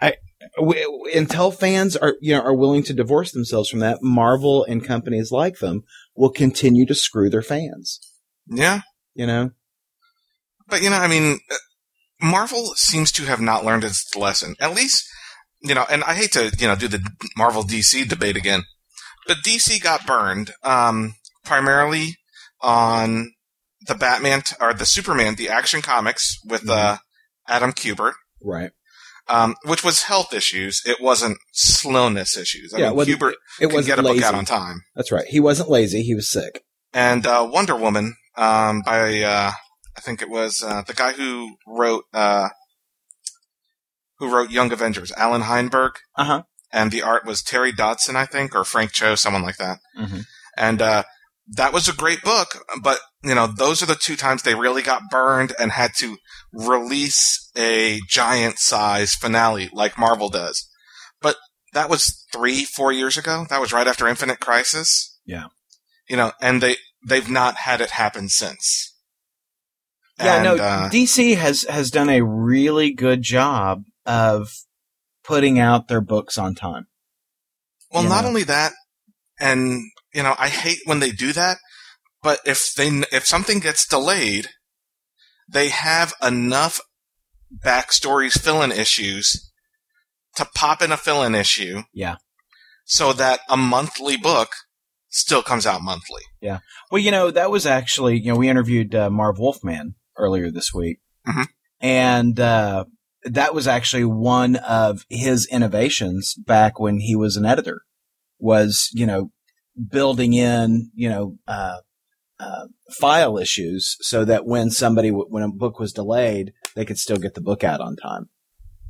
Speaker 1: I w- until fans are you know are willing to divorce themselves from that, Marvel and companies like them will continue to screw their fans.
Speaker 2: Yeah.
Speaker 1: You know,
Speaker 2: But you know, I mean, uh, Marvel seems to have not learned its lesson. At least, you know, and I hate to, you know, do the Marvel DC debate again, but DC got burned um, primarily on the Batman t- or the Superman, the Action Comics with uh, Adam Kubert,
Speaker 1: right?
Speaker 2: um, which was health issues. It wasn't slowness issues. I
Speaker 1: Yeah, it
Speaker 2: mean,
Speaker 1: wasn't-
Speaker 2: Kubert
Speaker 1: It was
Speaker 2: get a
Speaker 1: lazy.
Speaker 2: book out on time.
Speaker 1: That's right. He wasn't lazy. He was sick.
Speaker 2: and uh, Wonder Woman um, by uh, I think it was uh, the guy who wrote uh, who wrote Young Avengers, Allan Heinberg,
Speaker 1: Uh huh.
Speaker 2: and the art was Terry Dodson, I think, or Frank Cho, someone like that.
Speaker 1: Mhm.
Speaker 2: And uh, that was a great book, but you know those are the two times they really got burned and had to release a giant size finale like Marvel does. But that was three, four years ago. That was right after Infinite Crisis.
Speaker 1: Yeah.
Speaker 2: You know, and they they've not had it happen since.
Speaker 1: Yeah,
Speaker 2: And,
Speaker 1: no.
Speaker 2: uh,
Speaker 1: DC has has done a really good job of putting out their books on time.
Speaker 2: Well,
Speaker 1: you
Speaker 2: not
Speaker 1: know.
Speaker 2: only that, and you know, I hate when they do that. But if they if something gets delayed, they have enough backstories, fill-in issues to pop in a fill-in issue.
Speaker 1: Yeah.
Speaker 2: So that a monthly book still comes out monthly. Yeah.
Speaker 1: Well, you know, that was actually, you know, we interviewed uh, Marv Wolfman earlier this week.
Speaker 2: Mhm.
Speaker 1: And uh, that was actually one of his innovations back when he was an editor was, you know, building in, you know, uh, uh, file issues so that when somebody, w- when a book was delayed, they could still get the book out on time.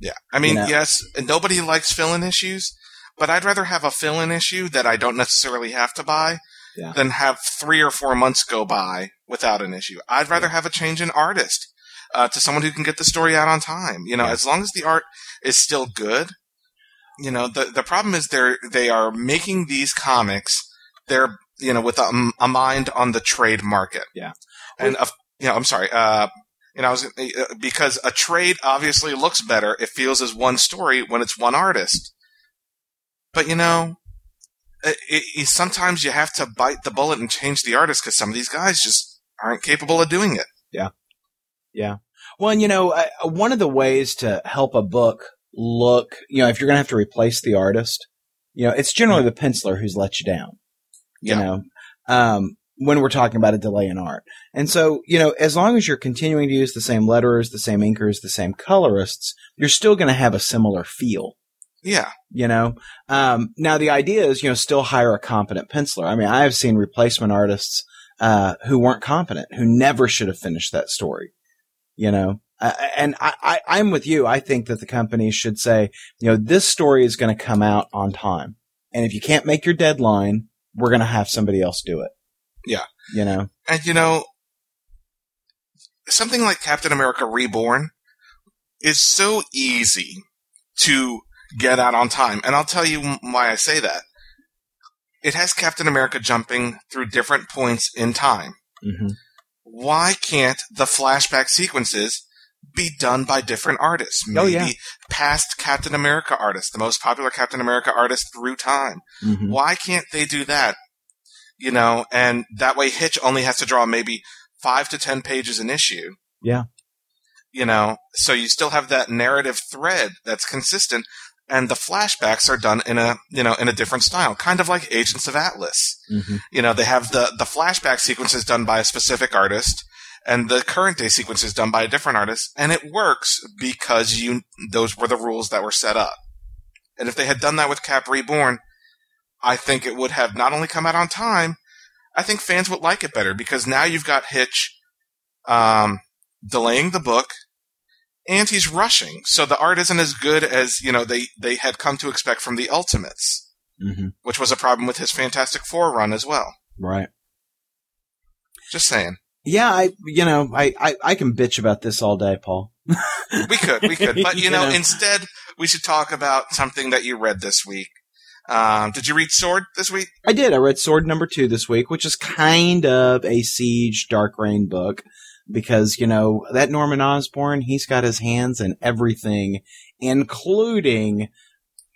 Speaker 2: Yeah. I mean,
Speaker 1: You know.
Speaker 2: yes, nobody likes fill-in issues, but I'd rather have a fill-in issue that I don't necessarily have to buy
Speaker 1: Yeah.
Speaker 2: than have three or four months go by without an issue. I'd rather have a change in artist uh, to someone who can get the story out on time. You know,
Speaker 1: Yeah.
Speaker 2: as long as the art is still good. You know, the the problem is they're they are making these comics. They're you know with a, a mind on the trade market.
Speaker 1: Yeah.
Speaker 2: and of you know, I'm sorry. Uh, you know, I was, uh, because a trade obviously looks better. It feels as one story when it's one artist. But you know, it, it, sometimes you have to bite the bullet and change the artist because some of these guys just aren't capable of doing it.
Speaker 1: Well, and you know, I, one of the ways to help a book look, you know, if you're going to have to replace the artist, you know, it's generally the penciler who's let you down. You
Speaker 2: Yeah.
Speaker 1: know, um, when we're talking about a delay in art. And so, you know, as long as you're continuing to use the same letterers, the same inkers, the same colorists, you're still going to have a similar feel.
Speaker 2: Yeah,
Speaker 1: You know, um, now the idea is, you know, still hire a competent penciler. I mean, I have seen replacement artists, uh, who weren't competent, who never should have finished that story. You know, uh, and I, I, I'm with you. I think that the company should say, you know, this story is going to come out on time. And if you can't make your deadline, we're going to have somebody else do it.
Speaker 2: Yeah.
Speaker 1: You know,
Speaker 2: and you know, something like Captain America Reborn is so easy to get out on time, and I'll tell you why I say that. It has Captain America jumping through different points in time.
Speaker 1: hmm
Speaker 2: why can't the flashback sequences be done by different artists? Maybe
Speaker 1: Oh, yeah.
Speaker 2: past Captain America artists, the most popular Captain America artist through time.
Speaker 1: hmm
Speaker 2: Why can't they do that? You know, and that way Hitch only has to draw maybe five to ten pages an issue.
Speaker 1: Yeah.
Speaker 2: You know, so you still have that narrative thread that's consistent, and the flashbacks are done in a you know in a different style, kind of like Agents of Atlas
Speaker 1: hmm
Speaker 2: you know, they have the, the flashback sequences done by a specific artist and the current day sequences done by a different artist. And it works because you, those were the rules that were set up. And if they had done that with Cap Reborn, I think it would have not only come out on time, I think fans would like it better because now you've got Hitch, um, delaying the book and he's rushing. So the art isn't as good as, you know, they, they had come to expect from the Ultimates,
Speaker 1: hmm
Speaker 2: which was a problem with his Fantastic Four run as well.
Speaker 1: Right.
Speaker 2: Just saying.
Speaker 1: Yeah. I, you know, I, I, I can bitch about this all day, Paul.
Speaker 2: We could, we could. But, you
Speaker 1: You
Speaker 2: know,
Speaker 1: know.
Speaker 2: instead, we should talk about something that you read this week. Um, did you read Sword this week?
Speaker 1: I did. I read Sword number two this week, which is kind of a Siege Dark Reign book because, you know, that Norman Osborn, he's got his hands in everything, including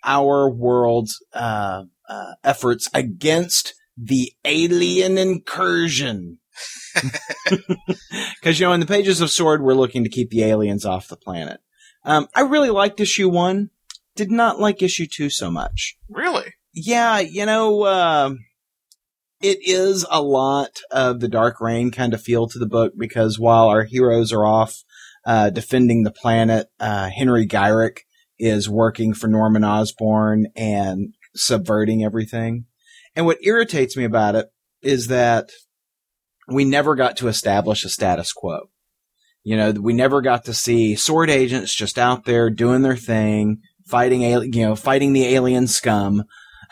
Speaker 1: our world's, uh, uh, efforts against the alien incursion. Because, you know, in the pages of Sword, we're looking to keep the aliens off the planet. Um, I really liked issue one. Did not like issue two so much.
Speaker 2: Really?
Speaker 1: Yeah, you know, uh, it is a lot of the Dark Reign kind of feel to the book because while our heroes are off uh, defending the planet, uh, Henry Gyrich is working for Norman Osborn and subverting everything. And what irritates me about it is that we never got to establish a status quo. You know, we never got to see sword agents just out there doing their thing, fighting, you know, fighting the alien scum.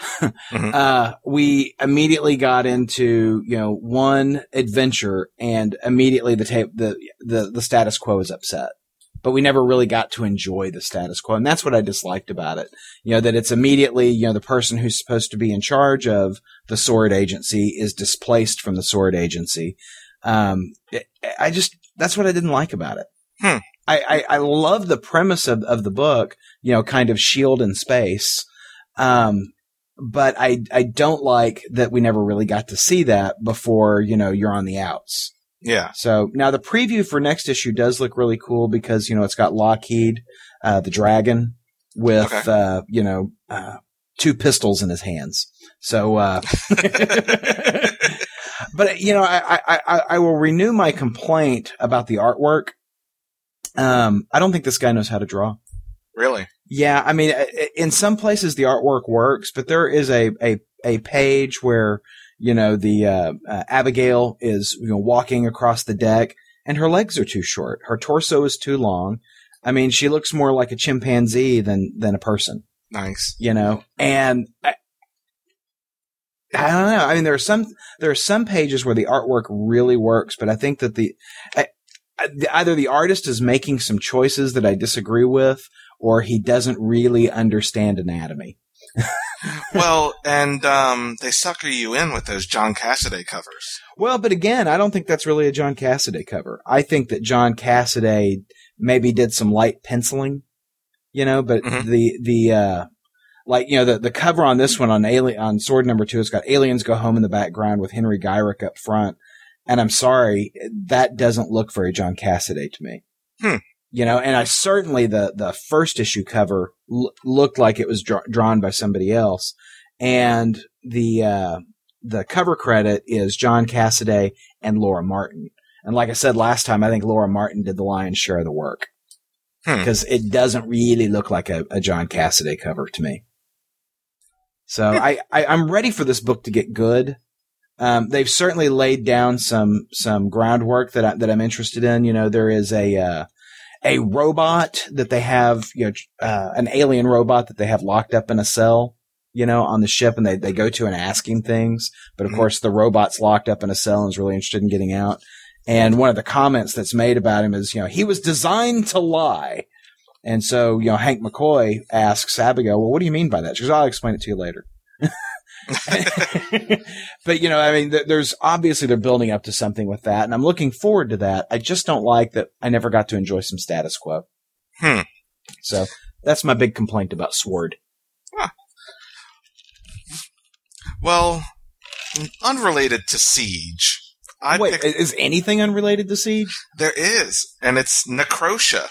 Speaker 2: Mhm.
Speaker 1: uh, we immediately got into, you know, one adventure and immediately the tape, the, the, the status quo is upset. But we never really got to enjoy the status quo. And that's what I disliked about it. You know, that it's immediately, you know, the person who's supposed to be in charge of the sword agency is displaced from the sword agency. Um, it- I just, that's what I didn't like about it.
Speaker 2: Hmm.
Speaker 1: I, I, I love the premise of, of the book, you know, kind of shield in space. Um, but I, I don't like that we never really got to see that before, you know, you're on the outs.
Speaker 2: Yeah.
Speaker 1: So now the preview for next issue does look really cool because, you know, it's got Lockheed, uh, the dragon with,
Speaker 2: Okay.
Speaker 1: uh, you know, uh, two pistols in his hands. So, uh, but you know, I, I, I, I will renew my complaint about the artwork. Um, I don't think this guy knows how to draw.
Speaker 2: Really?
Speaker 1: Yeah, I mean, in some places the artwork works, but there is a a, a page where you know the uh, uh, Abigail is you know walking across the deck, and her legs are too short. Her torso is too long. I mean, she looks more like a chimpanzee than than a person.
Speaker 2: Nice.
Speaker 1: You know, and I, I don't know. I mean, there are some there are some pages where the artwork really works, but I think that the I, I- either the artist is making some choices that I disagree with, or he doesn't really understand anatomy.
Speaker 2: well, and um, they sucker you in with those John Cassaday covers.
Speaker 1: Well, but again, I don't think that's really a John Cassaday cover. I think that John Cassaday maybe did some light penciling, you know, but
Speaker 2: Mhm.
Speaker 1: the, the, uh, like, you know, the, the cover on this one on alien, on sword number two, it's got aliens go home in the background with Henry Gyrich up front. And I'm sorry, that doesn't look very John Cassaday to me.
Speaker 2: Hmm.
Speaker 1: You know, and I certainly the, the first issue cover l- looked like it was dra- drawn by somebody else. And the, uh, the cover credit is John Cassaday and Laura Martin. And like I said last time, I think Laura Martin did the lion's share of the work
Speaker 2: Hmm.
Speaker 1: because it doesn't really look like a, a John Cassaday cover to me. So I, I, I'm ready for this book to get good. Um, they've certainly laid down some, some groundwork that I, that I'm interested in. You know, there is a, uh, a robot that they have, you know, uh, an alien robot that they have locked up in a cell, you know, on the ship and they, they go to and ask him things. But of
Speaker 2: Mhm.
Speaker 1: course, the robot's locked up in a cell and is really interested in getting out. And one of the comments that's made about him is, you know, he was designed to lie. And so, you know, Hank McCoy asks Abigail, well, what do you mean by that? She goes, I'll explain it to you later. but, you know, I mean, there's obviously they're building up to something with that. And I'm looking forward to that. I just don't like that I never got to enjoy some status quo.
Speaker 2: Hmm.
Speaker 1: So that's my big complaint about Sword.
Speaker 2: Well, unrelated to Siege, I
Speaker 1: Wait,
Speaker 2: picked,
Speaker 1: is anything unrelated to Siege?
Speaker 2: there is, and it's Necrosha.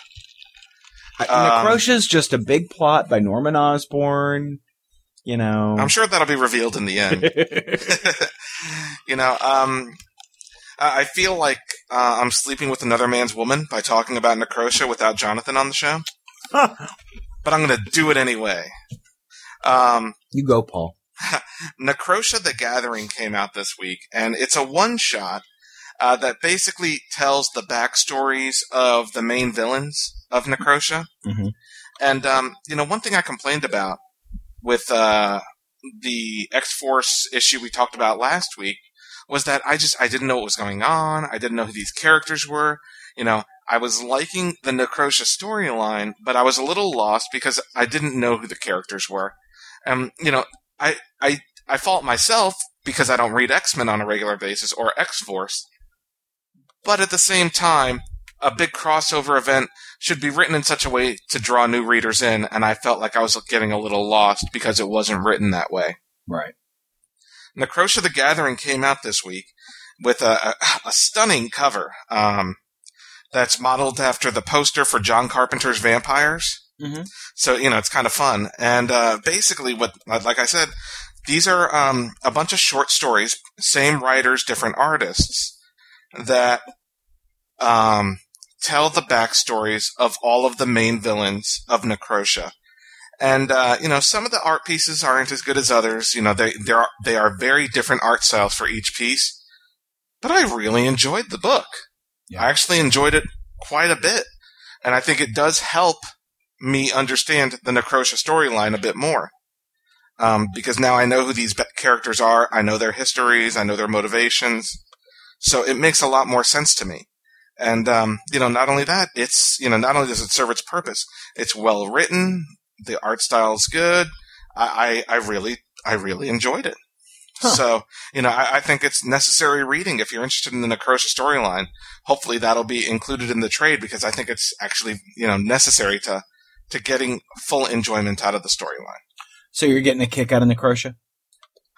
Speaker 1: Um,
Speaker 2: Um,
Speaker 1: Necrosha's just a big plot by Norman Osborn. You know,
Speaker 2: I'm sure that'll be revealed in the end. you know, um, I I feel like uh, I'm sleeping with another man's woman by talking about Necrosha without Jonathan on the show, but I'm going to do it anyway. Um,
Speaker 1: you go, Paul.
Speaker 2: Necrosha the Gathering came out this week, and it's a one shot uh, that basically tells the backstories of the main villains of Necrosha.
Speaker 1: Mhm.
Speaker 2: And, um, you know, one thing I complained about with uh, the X Force issue we talked about last week was that I just I didn't know what was going on. I didn't know who these characters were. You know, I was liking the Necrosha storyline, but I was a little lost because I didn't know who the characters were. And you know, I I I fault myself because I don't read X Men on a regular basis or X Force. But at the same time, a big crossover event should be written in such a way to draw new readers in, and I felt like I was getting a little lost because it wasn't written that way.
Speaker 1: Right.
Speaker 2: Necrosha the Gathering came out this week with a, a, a stunning cover um, that's modeled after the poster for John Carpenter's Vampires.
Speaker 1: Mhm.
Speaker 2: So you know it's kind of fun, and uh, basically, what like I said, these are um, a bunch of short stories, same writers, different artists that um, tell the backstories of all of the main villains of Necrosha. And uh, you know, some of the art pieces aren't as good as others. You know, they they are they are very different art styles for each piece. But I really enjoyed the book.
Speaker 1: Yeah.
Speaker 2: I actually enjoyed it quite a bit, and I think it does help me understand the Necrosha storyline a bit more. Um, because now I know who these characters are. I know their histories. I know their motivations. So it makes a lot more sense to me. And um, you know, not only that, it's you know, not only does it serve its purpose, it's well written. The art style is good. I, I, I really, I really enjoyed it.
Speaker 1: Huh.
Speaker 2: So you know, I, I think it's necessary reading if you're interested in the Necrosha storyline. Hopefully, that'll be included in the trade because I think it's actually you know necessary to to getting full enjoyment out of the storyline.
Speaker 1: So you're getting a kick out of Necrosha?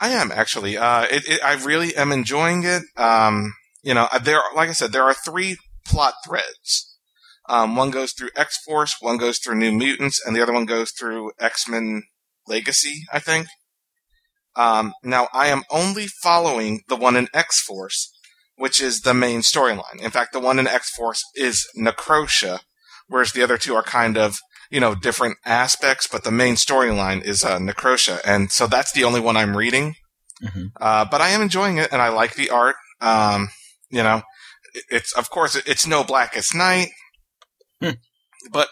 Speaker 2: I am actually. Uh, it, it, I really am enjoying it. Um, you know, there, like I said, there are three plot threads. Um, one goes through X Force, one goes through New Mutants, and the other one goes through X Men Legacy. I think. Um, now, I am only following the one in X Force, which is the main storyline. In fact, the one in X Force is Necrosha, whereas the other two are kind of you know different aspects, but the main storyline is uh, Necrosha, and so that's the only one I'm reading.
Speaker 1: Mhm.
Speaker 2: Uh, but I am enjoying it, and I like the art. Um, you know, it's of course it's no Blackest Night,
Speaker 1: Hmm.
Speaker 2: but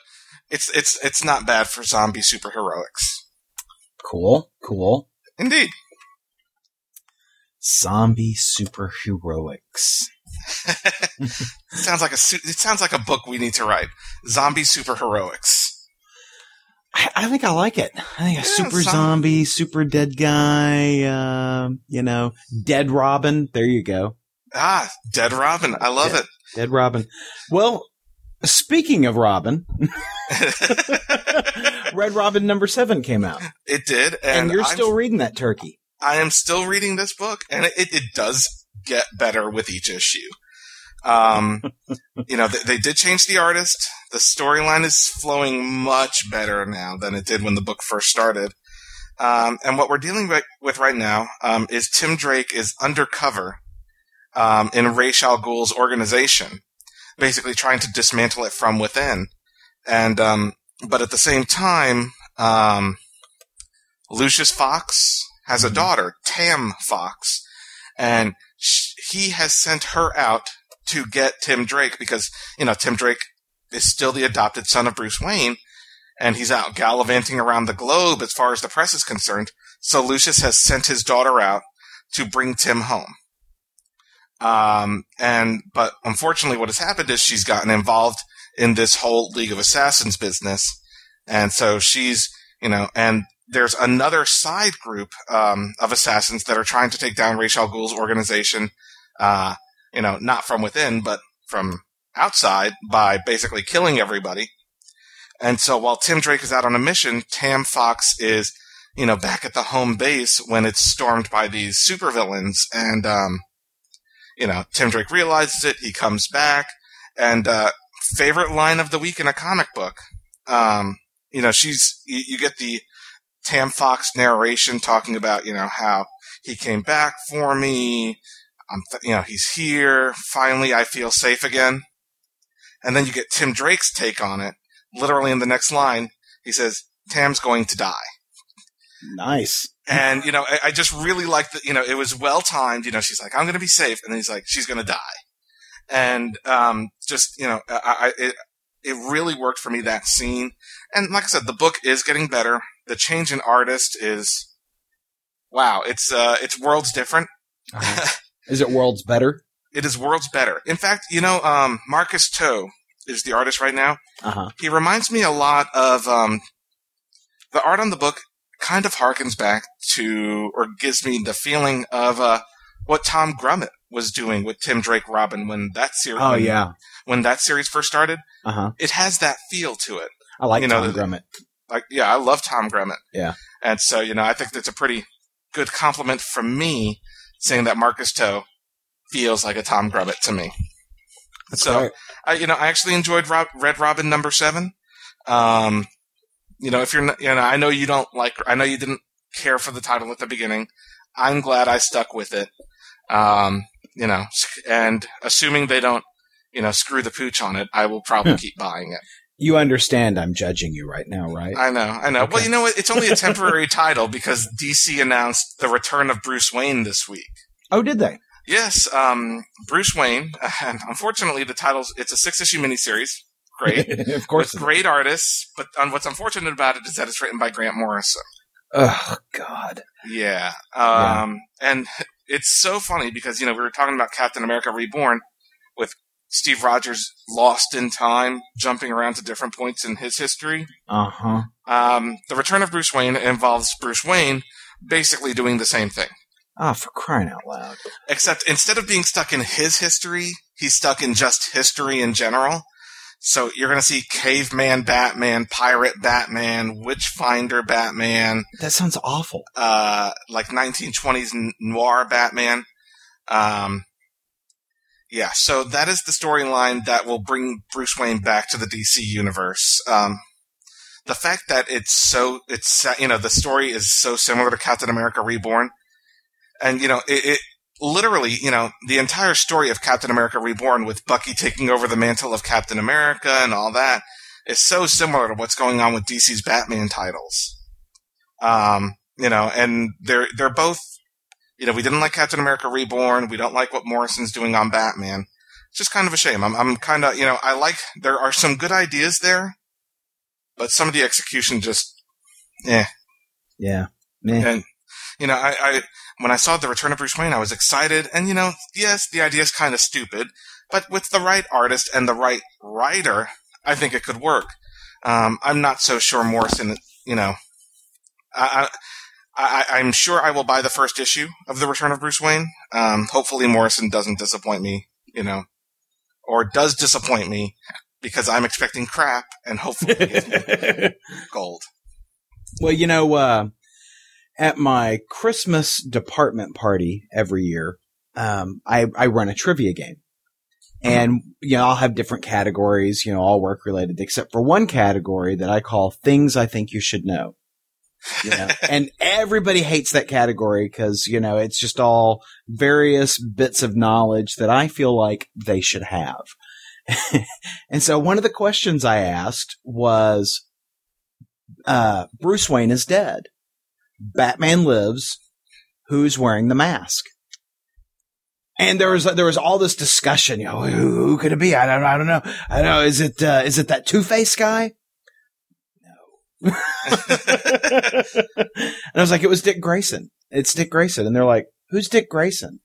Speaker 2: it's it's it's not bad for zombie superheroics.
Speaker 1: Cool, cool.
Speaker 2: Indeed,
Speaker 1: Zombie superheroics.
Speaker 2: sounds like a su- it sounds like a book we need to write. Zombie superheroics.
Speaker 1: I, I think I like it. I think a
Speaker 2: Yeah,
Speaker 1: super
Speaker 2: some-
Speaker 1: zombie, super dead guy, um, you know, dead Robin. There you go.
Speaker 2: Ah, Dead Robin. I love
Speaker 1: it. Dead Robin. Well, speaking of Robin. Red Robin number seven came out.
Speaker 2: it did,
Speaker 1: And,
Speaker 2: and,
Speaker 1: you're
Speaker 2: I'm-
Speaker 1: still reading that turkey.
Speaker 2: I am still reading this book, and it, it does get better with each issue. Um, you know, they, they did change the artist. The storyline is flowing much better now than it did when the book first started. Um, and what we're dealing with, with right now um, is Tim Drake is undercover um, in Ra's al Ghul's organization, basically trying to dismantle it from within. And um, but at the same time, um, Lucius Fox has a
Speaker 1: Mhm.
Speaker 2: daughter, Tam Fox, and sh- he has sent her out to get Tim Drake because you know Tim Drake is still the adopted son of Bruce Wayne, and he's out gallivanting around the globe as far as the press is concerned. So Lucius has sent his daughter out to bring Tim home. Um, and but unfortunately, what has happened is she's gotten involved in this whole League of Assassins business, and so she's you know, and there's another side group um, of assassins that are trying to take down Ra's al Ghul's organization. Uh, you know, not from within, but from outside by basically killing everybody. And so while Tim Drake is out on a mission, Tam Fox is, you know, back at the home base when it's stormed by these supervillains. And, um, you know, Tim Drake realizes it. He comes back. And, uh, favorite line of the week in a comic book. Um, you know, she's, you, you get the Tam Fox narration talking about, you know, how he came back for me. I'm, th- you know, he's here. Finally, I feel safe again. And then you get Tim Drake's take on it. Literally in the next line, he says, Tam's going to die.
Speaker 1: Nice.
Speaker 2: And, you know, I, I just really like that, you know, it was well timed. You know, she's like, I'm going to be safe. And then he's like, she's going to die. And, um, just, you know, I, I, it, it really worked for me, that scene. And like I said, the book is getting better. The change in artist is, wow, it's, uh, it's worlds different.
Speaker 1: Is it worlds better?
Speaker 2: It is worlds better. In fact, you know, um, Marcus To is the artist right now.
Speaker 1: Uh huh.
Speaker 2: He reminds me a lot of um, the art on the book kind of harkens back to, or gives me the feeling of uh, what Tom Grummett was doing with Tim Drake Robin when that series.
Speaker 1: Oh
Speaker 2: when,
Speaker 1: yeah.
Speaker 2: when that series first started.
Speaker 1: Uh huh.
Speaker 2: It has that feel to it.
Speaker 1: I like
Speaker 2: You
Speaker 1: Tom Grummett.
Speaker 2: Like, yeah, I love Tom Grummett.
Speaker 1: Yeah.
Speaker 2: And so, you know, I think that's a pretty good compliment from me saying that Marcus To feels like a Tom Grummett to me. so,
Speaker 1: right.
Speaker 2: I, you know, I actually enjoyed Rob, Red Robin number seven. Um, you know, if you're, not, you know, I know you don't like, I know you didn't care for the title at the beginning. I'm glad I stuck with it. Um, you know, and assuming they don't, you know, screw the pooch on it, I will probably keep buying it.
Speaker 1: You understand I'm judging you right now, right?
Speaker 2: I know, I know. Well, you know what? It's only a temporary title because DC announced the return of Bruce Wayne this week.
Speaker 1: oh, did they?
Speaker 2: Yes, um, Bruce Wayne, and unfortunately, the title's it's a six issue miniseries. Great.
Speaker 1: of course.
Speaker 2: with great artists, but um, what's unfortunate about it is that it's written by Grant Morrison.
Speaker 1: Oh God.
Speaker 2: Yeah. Um, and it's so funny because, you know, we were talking about Captain America Reborn with Steve Rogers lost in time, jumping around to different points in his history.
Speaker 1: Uh huh.
Speaker 2: Um, the return of Bruce Wayne involves Bruce Wayne basically doing the same thing.
Speaker 1: Ah, for crying out loud.
Speaker 2: Except instead of being stuck in his history, he's stuck in just history in general. So you're going to see caveman Batman, pirate Batman, witchfinder Batman,
Speaker 1: That sounds awful.
Speaker 2: uh, like 1920s noir Batman. Um, yeah, so that is the storyline that will bring Bruce Wayne back to the DC universe. Um, the fact that it's so, it's, you know, the story is so similar to Captain America Reborn. And, you know, it, it literally, you know, the entire story of Captain America Reborn with Bucky taking over the mantle of Captain America and all that is so similar to what's going on with DC's Batman titles. Um, you know, and they're they're both you know, we didn't like Captain America Reborn, we don't like what Morrison's doing on Batman. It's just kind of a shame. I'm I'm kind of, you know, I like there are some good ideas there, but some of the execution just eh.
Speaker 1: Yeah. Meh.
Speaker 2: And you know, I, I when I saw the Return of Bruce Wayne, I was excited. And you know, yes, the idea is kind of stupid, but with the right artist and the right writer, I think it could work. Um, I'm not so sure Morrison. You know, I, I, I'm sure I will buy the first issue of the Return of Bruce Wayne. Um, hopefully Morrison doesn't disappoint me. You know, or does disappoint me because I'm expecting crap, and hopefully he gives me gold.
Speaker 1: well, you know, uh, at my Christmas department party every year, um, I, I run a trivia game. And, you know, I'll have different categories, you know, all work related, except for one category that I call things I think you should know. You know, and everybody hates that category because, you know, it's just all various bits of knowledge that I feel like they should have. and so one of the questions I asked was, uh, Bruce Wayne is dead. Batman lives. Who's wearing the mask? And there was there was all this discussion. You know, who, who could it be? I don't I don't know. I don't know. Is it uh, is it that Two Face guy? No. and I was like, it was Dick Grayson. It's Dick Grayson. And they're like, who's Dick Grayson?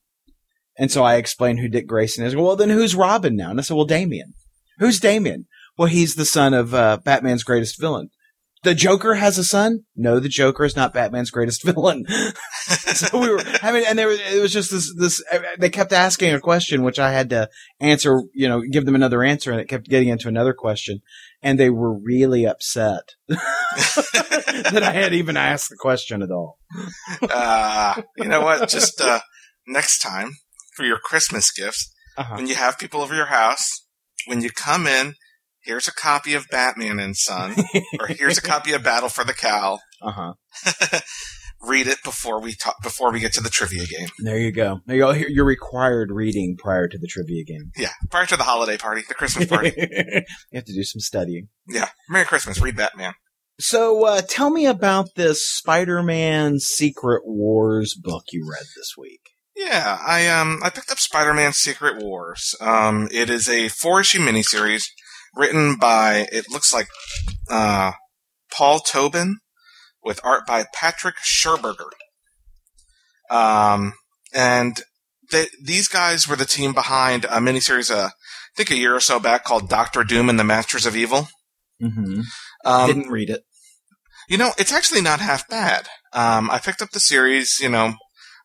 Speaker 1: And so I explained who Dick Grayson is. Well, then who's Robin now? And I said, well, Damian. Who's Damian? Well, he's the son of uh, Batman's greatest villain. The Joker has a son? No, the Joker is not Batman's greatest villain. so we were having, and there was, it was just this, this, they kept asking a question, which I had to answer, you know, give them another answer, and it kept getting into another question. And they were really upset that I had even asked the question at all.
Speaker 2: uh, you know what? Just uh, next time for your Christmas gifts,
Speaker 1: Uh-huh.
Speaker 2: when you have people over your house, when you come in, here's a copy of Batman and Son, or here's a copy of Battle for the Cowl.
Speaker 1: Uh huh.
Speaker 2: Read it before we talk before we get to the trivia game.
Speaker 1: There you go. There you go. You're required reading prior to the trivia game.
Speaker 2: Yeah, prior to the holiday party, the Christmas party.
Speaker 1: you have to do some studying.
Speaker 2: yeah, Merry Christmas. Read Batman.
Speaker 1: So, uh, tell me about this Spider-Man Secret Wars book you read this week.
Speaker 2: Yeah, I um I picked up Spider-Man Secret Wars. Um, it is a four issue miniseries written by it looks like uh Paul Tobin with art by Patrick Scherberger. Um, and they, these guys were the team behind a miniseries, uh, I think a year or so back called Doctor Doom and the Masters of Evil.
Speaker 1: Mm-hmm.
Speaker 2: Um,
Speaker 1: Didn't read it.
Speaker 2: You know, it's actually not half bad. Um, I picked up the series, you know,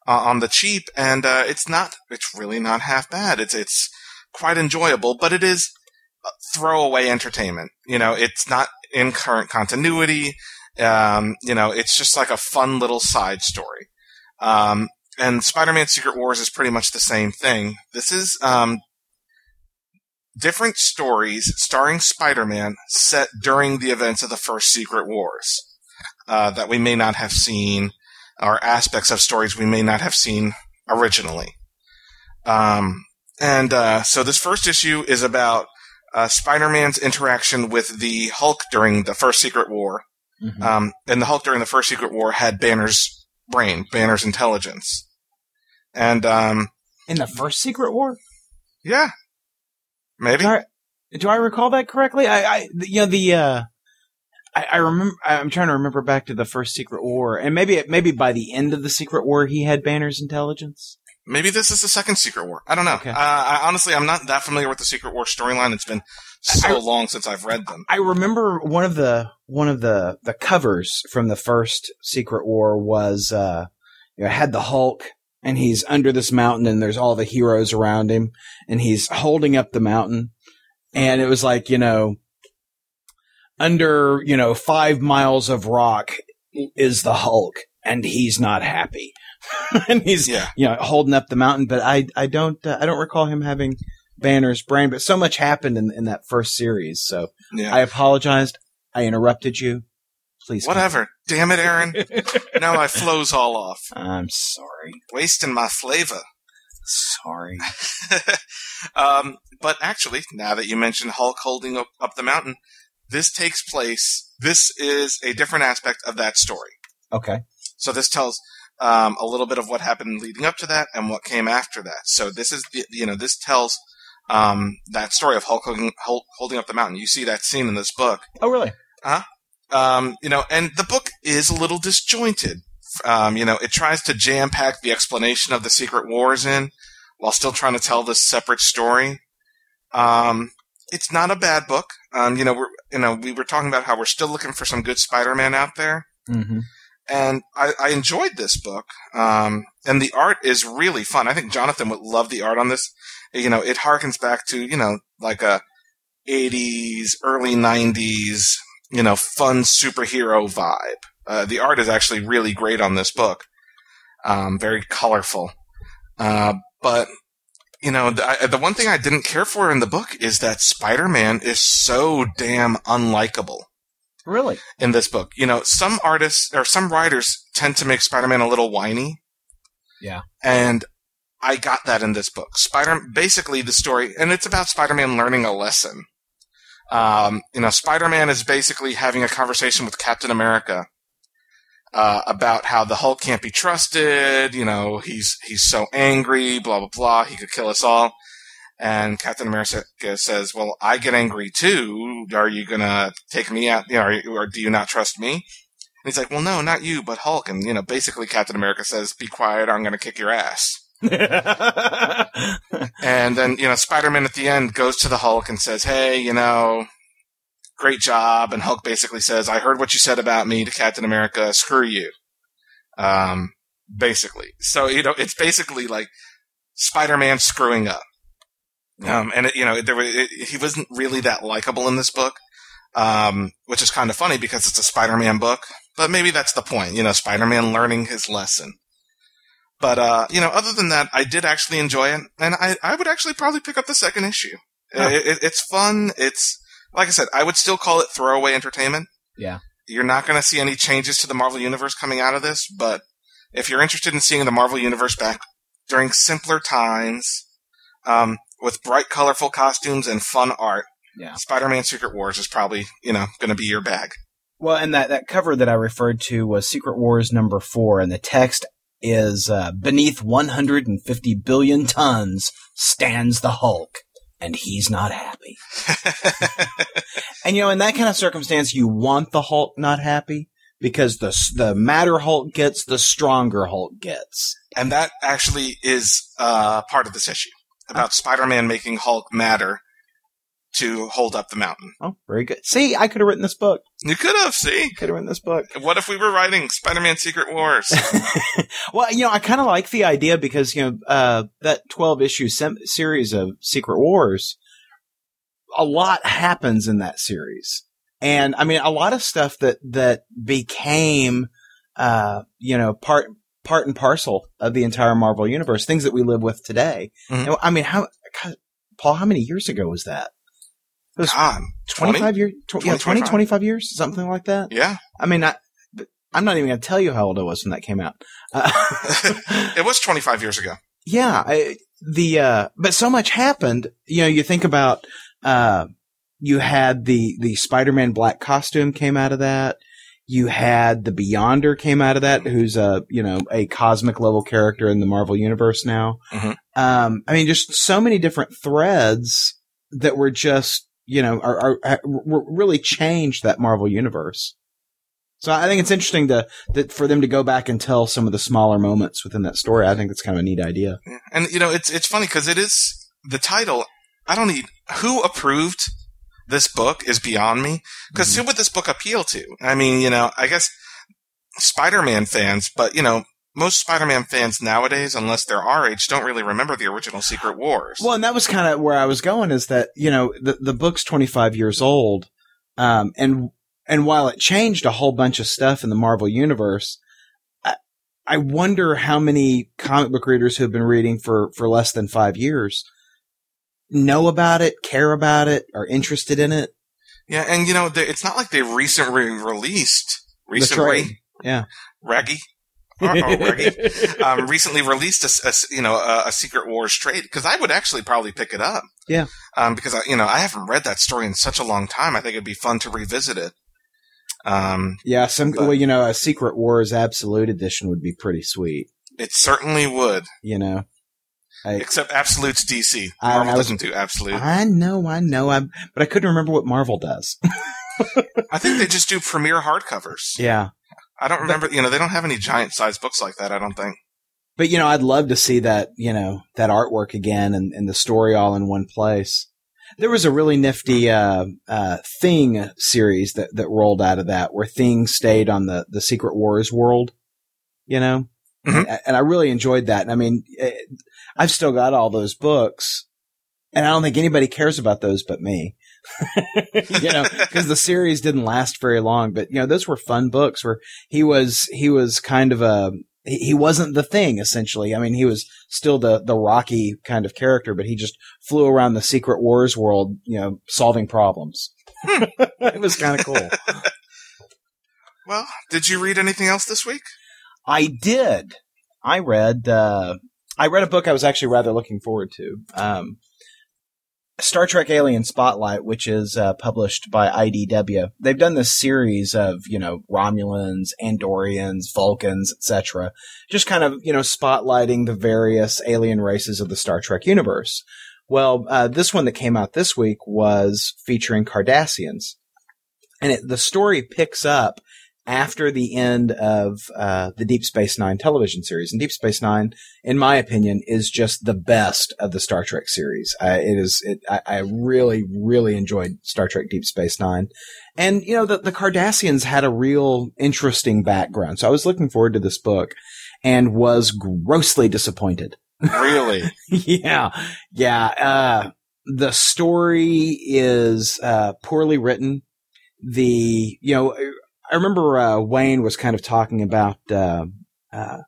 Speaker 2: uh, on the cheap, and uh, it's not. It's really not half bad. It's it's quite enjoyable, but it is throwaway entertainment. You know, it's not in current continuity. Um, you know, it's just like a fun little side story. Um, and Spider-Man Secret Wars is pretty much the same thing. This is um, different stories starring Spider-Man set during the events of the first Secret Wars uh, that we may not have seen, or aspects of stories we may not have seen originally. Um, and uh, so this first issue is about uh, Spider-Man's interaction with the Hulk during the first Secret War.
Speaker 1: Mhm.
Speaker 2: Um, and the Hulk during the first Secret War had Banner's brain, Banner's intelligence. And, um,
Speaker 1: In the first Secret War?
Speaker 2: yeah. Maybe.
Speaker 1: Do I, do I recall that correctly? I, I you know, the, uh, I, I remember, I'm trying to remember back to the first Secret War, and maybe, maybe by the end of the Secret War, he had Banner's intelligence.
Speaker 2: Maybe this is the second Secret War. I don't know.
Speaker 1: Okay.
Speaker 2: Uh, I, honestly, I'm not that familiar with the Secret War storyline. It's been so
Speaker 1: I-
Speaker 2: long since I've read them.
Speaker 1: I remember one of the one of the the covers from the first Secret War was uh you know had the Hulk and he's under this mountain and there's all the heroes around him and he's holding up the mountain and it was like you know under you know 5 miles of rock is the Hulk and he's not happy and he's
Speaker 2: Yeah.
Speaker 1: you know holding up the mountain but I I don't uh, I don't recall him having Banner's brain but so much happened in in that first series so
Speaker 2: Yeah.
Speaker 1: I apologized. I interrupted you. Please.
Speaker 2: Whatever. Damn it, Aaron. now my flow's all off.
Speaker 1: I'm sorry.
Speaker 2: Wasting my flavor.
Speaker 1: Sorry.
Speaker 2: um, but actually, now that you mentioned Hulk holding up, up the mountain, this takes place. This is a different aspect of that story.
Speaker 1: Okay.
Speaker 2: So this tells um, a little bit of what happened leading up to that and what came after that. So this is the, you know this tells um, that story of Hulk holding, Hulk holding up the mountain. You see that scene in this book.
Speaker 1: Oh, really?
Speaker 2: Um, you know, and the book is a little disjointed. Um, you know, it tries to jam pack the explanation of the Secret Wars in while still trying to tell this separate story. Um, it's not a bad book. Um, you know, we're, you know, we were talking about how we're still looking for some good Spider-Man out there.
Speaker 1: Mm-hmm.
Speaker 2: And I, I enjoyed this book. Um, and the art is really fun. I think Jonathan would love the art on this. You know, it harkens back to, you know, like a 80s, early 90s, you know, fun superhero vibe. Uh, the art is actually really great on this book. Um, very colorful. Uh, but, you know, the, I, the one thing I didn't care for in the book is that Spider-Man is so damn unlikable
Speaker 1: Really?
Speaker 2: in this book. You know, some artists or some writers tend to make Spider-Man a little whiny.
Speaker 1: Yeah.
Speaker 2: And I got that in this book. Spider, basically the story, and it's about Spider-Man learning a lesson. Um, you know, Spider-Man is basically having a conversation with Captain America, uh, about how the Hulk can't be trusted. You know, he's, he's so angry, blah, blah, blah. He could kill us all. And Captain America says, "Well, I get angry too. Are you gonna take me out? You know, are you, or do you not trust me?" And he's like, "Well, no, not you, but Hulk." And you know, basically, Captain America says, "Be quiet, or I'm gonna kick your ass." And then you know, Spider-Man at the end goes to the Hulk and says, "Hey, you know, great job." And Hulk basically says, "I heard what you said about me to Captain America. Screw you." Um, basically, so you know, it's basically like Spider-Man screwing up. Um, and it, you know, there it, he wasn't really that likable in this book, um, which is kind of funny because it's a Spider-Man book. But maybe that's the point, you know, Spider-Man learning his lesson. But uh, you know, other than that, I did actually enjoy it, and I, I would actually probably pick up the second issue. It, it's fun. It's like I said, I would still call it throwaway entertainment.
Speaker 1: Yeah.
Speaker 2: You're not going to see any changes to the Marvel universe coming out of this, but if you're interested in seeing the Marvel universe back during simpler times, um, with bright, colorful costumes and fun art,
Speaker 1: Yeah.
Speaker 2: Spider-Man Secret Wars is probably, you know, going to be your bag.
Speaker 1: Well, and that, that cover that I referred to was Secret Wars number four, and the text is uh, beneath 150 billion tons stands the Hulk, and he's not happy. And you know, in that kind of circumstance, you want the Hulk not happy because the the madder Hulk gets, the stronger Hulk gets.
Speaker 2: and that actually is uh, part of this issue about Spider-Man making Hulk matter. to hold up the mountain.
Speaker 1: Oh, very good. See, I could have written this book.
Speaker 2: You could have, see?
Speaker 1: Could have written this book.
Speaker 2: What if we were writing Spider-Man Secret Wars?
Speaker 1: well, you know, I kind of like the idea because you know uh, that twelve issue sem- series of Secret Wars. A lot happens in that series, and I mean, a lot of stuff that that became, uh, you know, part part and parcel of the entire Marvel universe. Things that we live with today.
Speaker 2: Mhm.
Speaker 1: And, I mean, how God, Paul? How many years ago was that? It was
Speaker 2: God,
Speaker 1: 25 years, tw- yeah,
Speaker 2: 20,
Speaker 1: 20,
Speaker 2: 25?
Speaker 1: 25 years, something like that.
Speaker 2: Yeah.
Speaker 1: I mean, I, I'm not even going to tell you how old I was when that came out. Uh,
Speaker 2: It was 25 years ago.
Speaker 1: yeah, I, the, uh, but so much happened. You know, you think about, uh, you had the, the Spider-Man black costume came out of that. You had the Beyonder came out of that, who's a, you know, a cosmic level character in the Marvel universe now.
Speaker 2: Mhm.
Speaker 1: Um, I mean, just so many different threads that were just, you know, are, are, are really changed that Marvel universe. So I think it's interesting to, that for them to go back and tell some of the smaller moments within that story. I think that's kind of a neat idea.
Speaker 2: And you know, it's it's funny because it is the title. I don't need who approved this book is beyond me. Because who would this book appeal to? I mean, you know, I guess Spider-Man fans, but you know, most Spider-Man fans nowadays, unless they're our age, don't really remember the original Secret Wars.
Speaker 1: Well, and that was kind of where I was going is that, you know, the, the book's 25 years old. Um, and, and while it changed a whole bunch of stuff in the Marvel universe, I, I wonder how many comic book readers who have been reading for, for less than five years know about it, care about it, are interested in it.
Speaker 2: yeah, and you know, they- it's not like they recently released recently.
Speaker 1: Yeah.
Speaker 2: Reggie. Uh-oh, Reggie. um, recently released a, a you know a, a Secret Wars trade because I would actually probably pick it up.
Speaker 1: Yeah.
Speaker 2: Um, because I, you know I haven't read that story in such a long time. I think it'd be fun to revisit it. Um,
Speaker 1: Yeah. Some,
Speaker 2: But-
Speaker 1: well, you know, a Secret Wars Absolute Edition would be pretty sweet,
Speaker 2: it certainly would,
Speaker 1: you know. I,
Speaker 2: except Absolute's DC.
Speaker 1: I-
Speaker 2: Marvel
Speaker 1: I was-
Speaker 2: doesn't do Absolute.
Speaker 1: I know, I know, I, but I couldn't remember what Marvel does.
Speaker 2: I think they just do premiere hardcovers.
Speaker 1: yeah.
Speaker 2: I don't remember. You know, they don't have any giant size books like that. I don't think.
Speaker 1: But you know, I'd love to see that, you know, that artwork again and, and the story all in one place. There was a really nifty uh, uh, Thing series that, that rolled out of that, where Thing stayed on the the Secret Wars world, you know,
Speaker 2: Mhm.
Speaker 1: and, and I really enjoyed that. And I mean, eh, I've still got all those books, and I don't think anybody cares about those but me. you know, because the series didn't last very long. But you know, those were fun books where he was he was kind of a he wasn't the thing essentially. I mean, he was still the the rocky kind of character, but he just flew around the Secret Wars world, you know, solving problems. it was kind of cool.
Speaker 2: Well, did you read anything else this week?
Speaker 1: I did. I read. Uh, I read a book I was actually rather looking forward to. Um, Star Trek Alien Spotlight, which is uh, published by IDW. They've done this series of you know Romulans, Andorians, Vulcans, etc. Just kind of you know spotlighting the various alien races of the Star Trek universe. Well, uh, this one that came out this week was featuring Cardassians, and it, the story picks up after the end of uh, the Deep Space Nine television series. And Deep Space Nine, in my opinion, is just the best of the Star Trek series. Uh, it is. It, I, I really, really enjoyed Star Trek Deep Space Nine, and you know the the Cardassians had a real interesting background. So I was looking forward to this book, and was grossly disappointed.
Speaker 2: Really?
Speaker 1: yeah, yeah. Uh, the story is uh, poorly written. The you know, I remember uh, Wayne was kind of talking about uh, uh,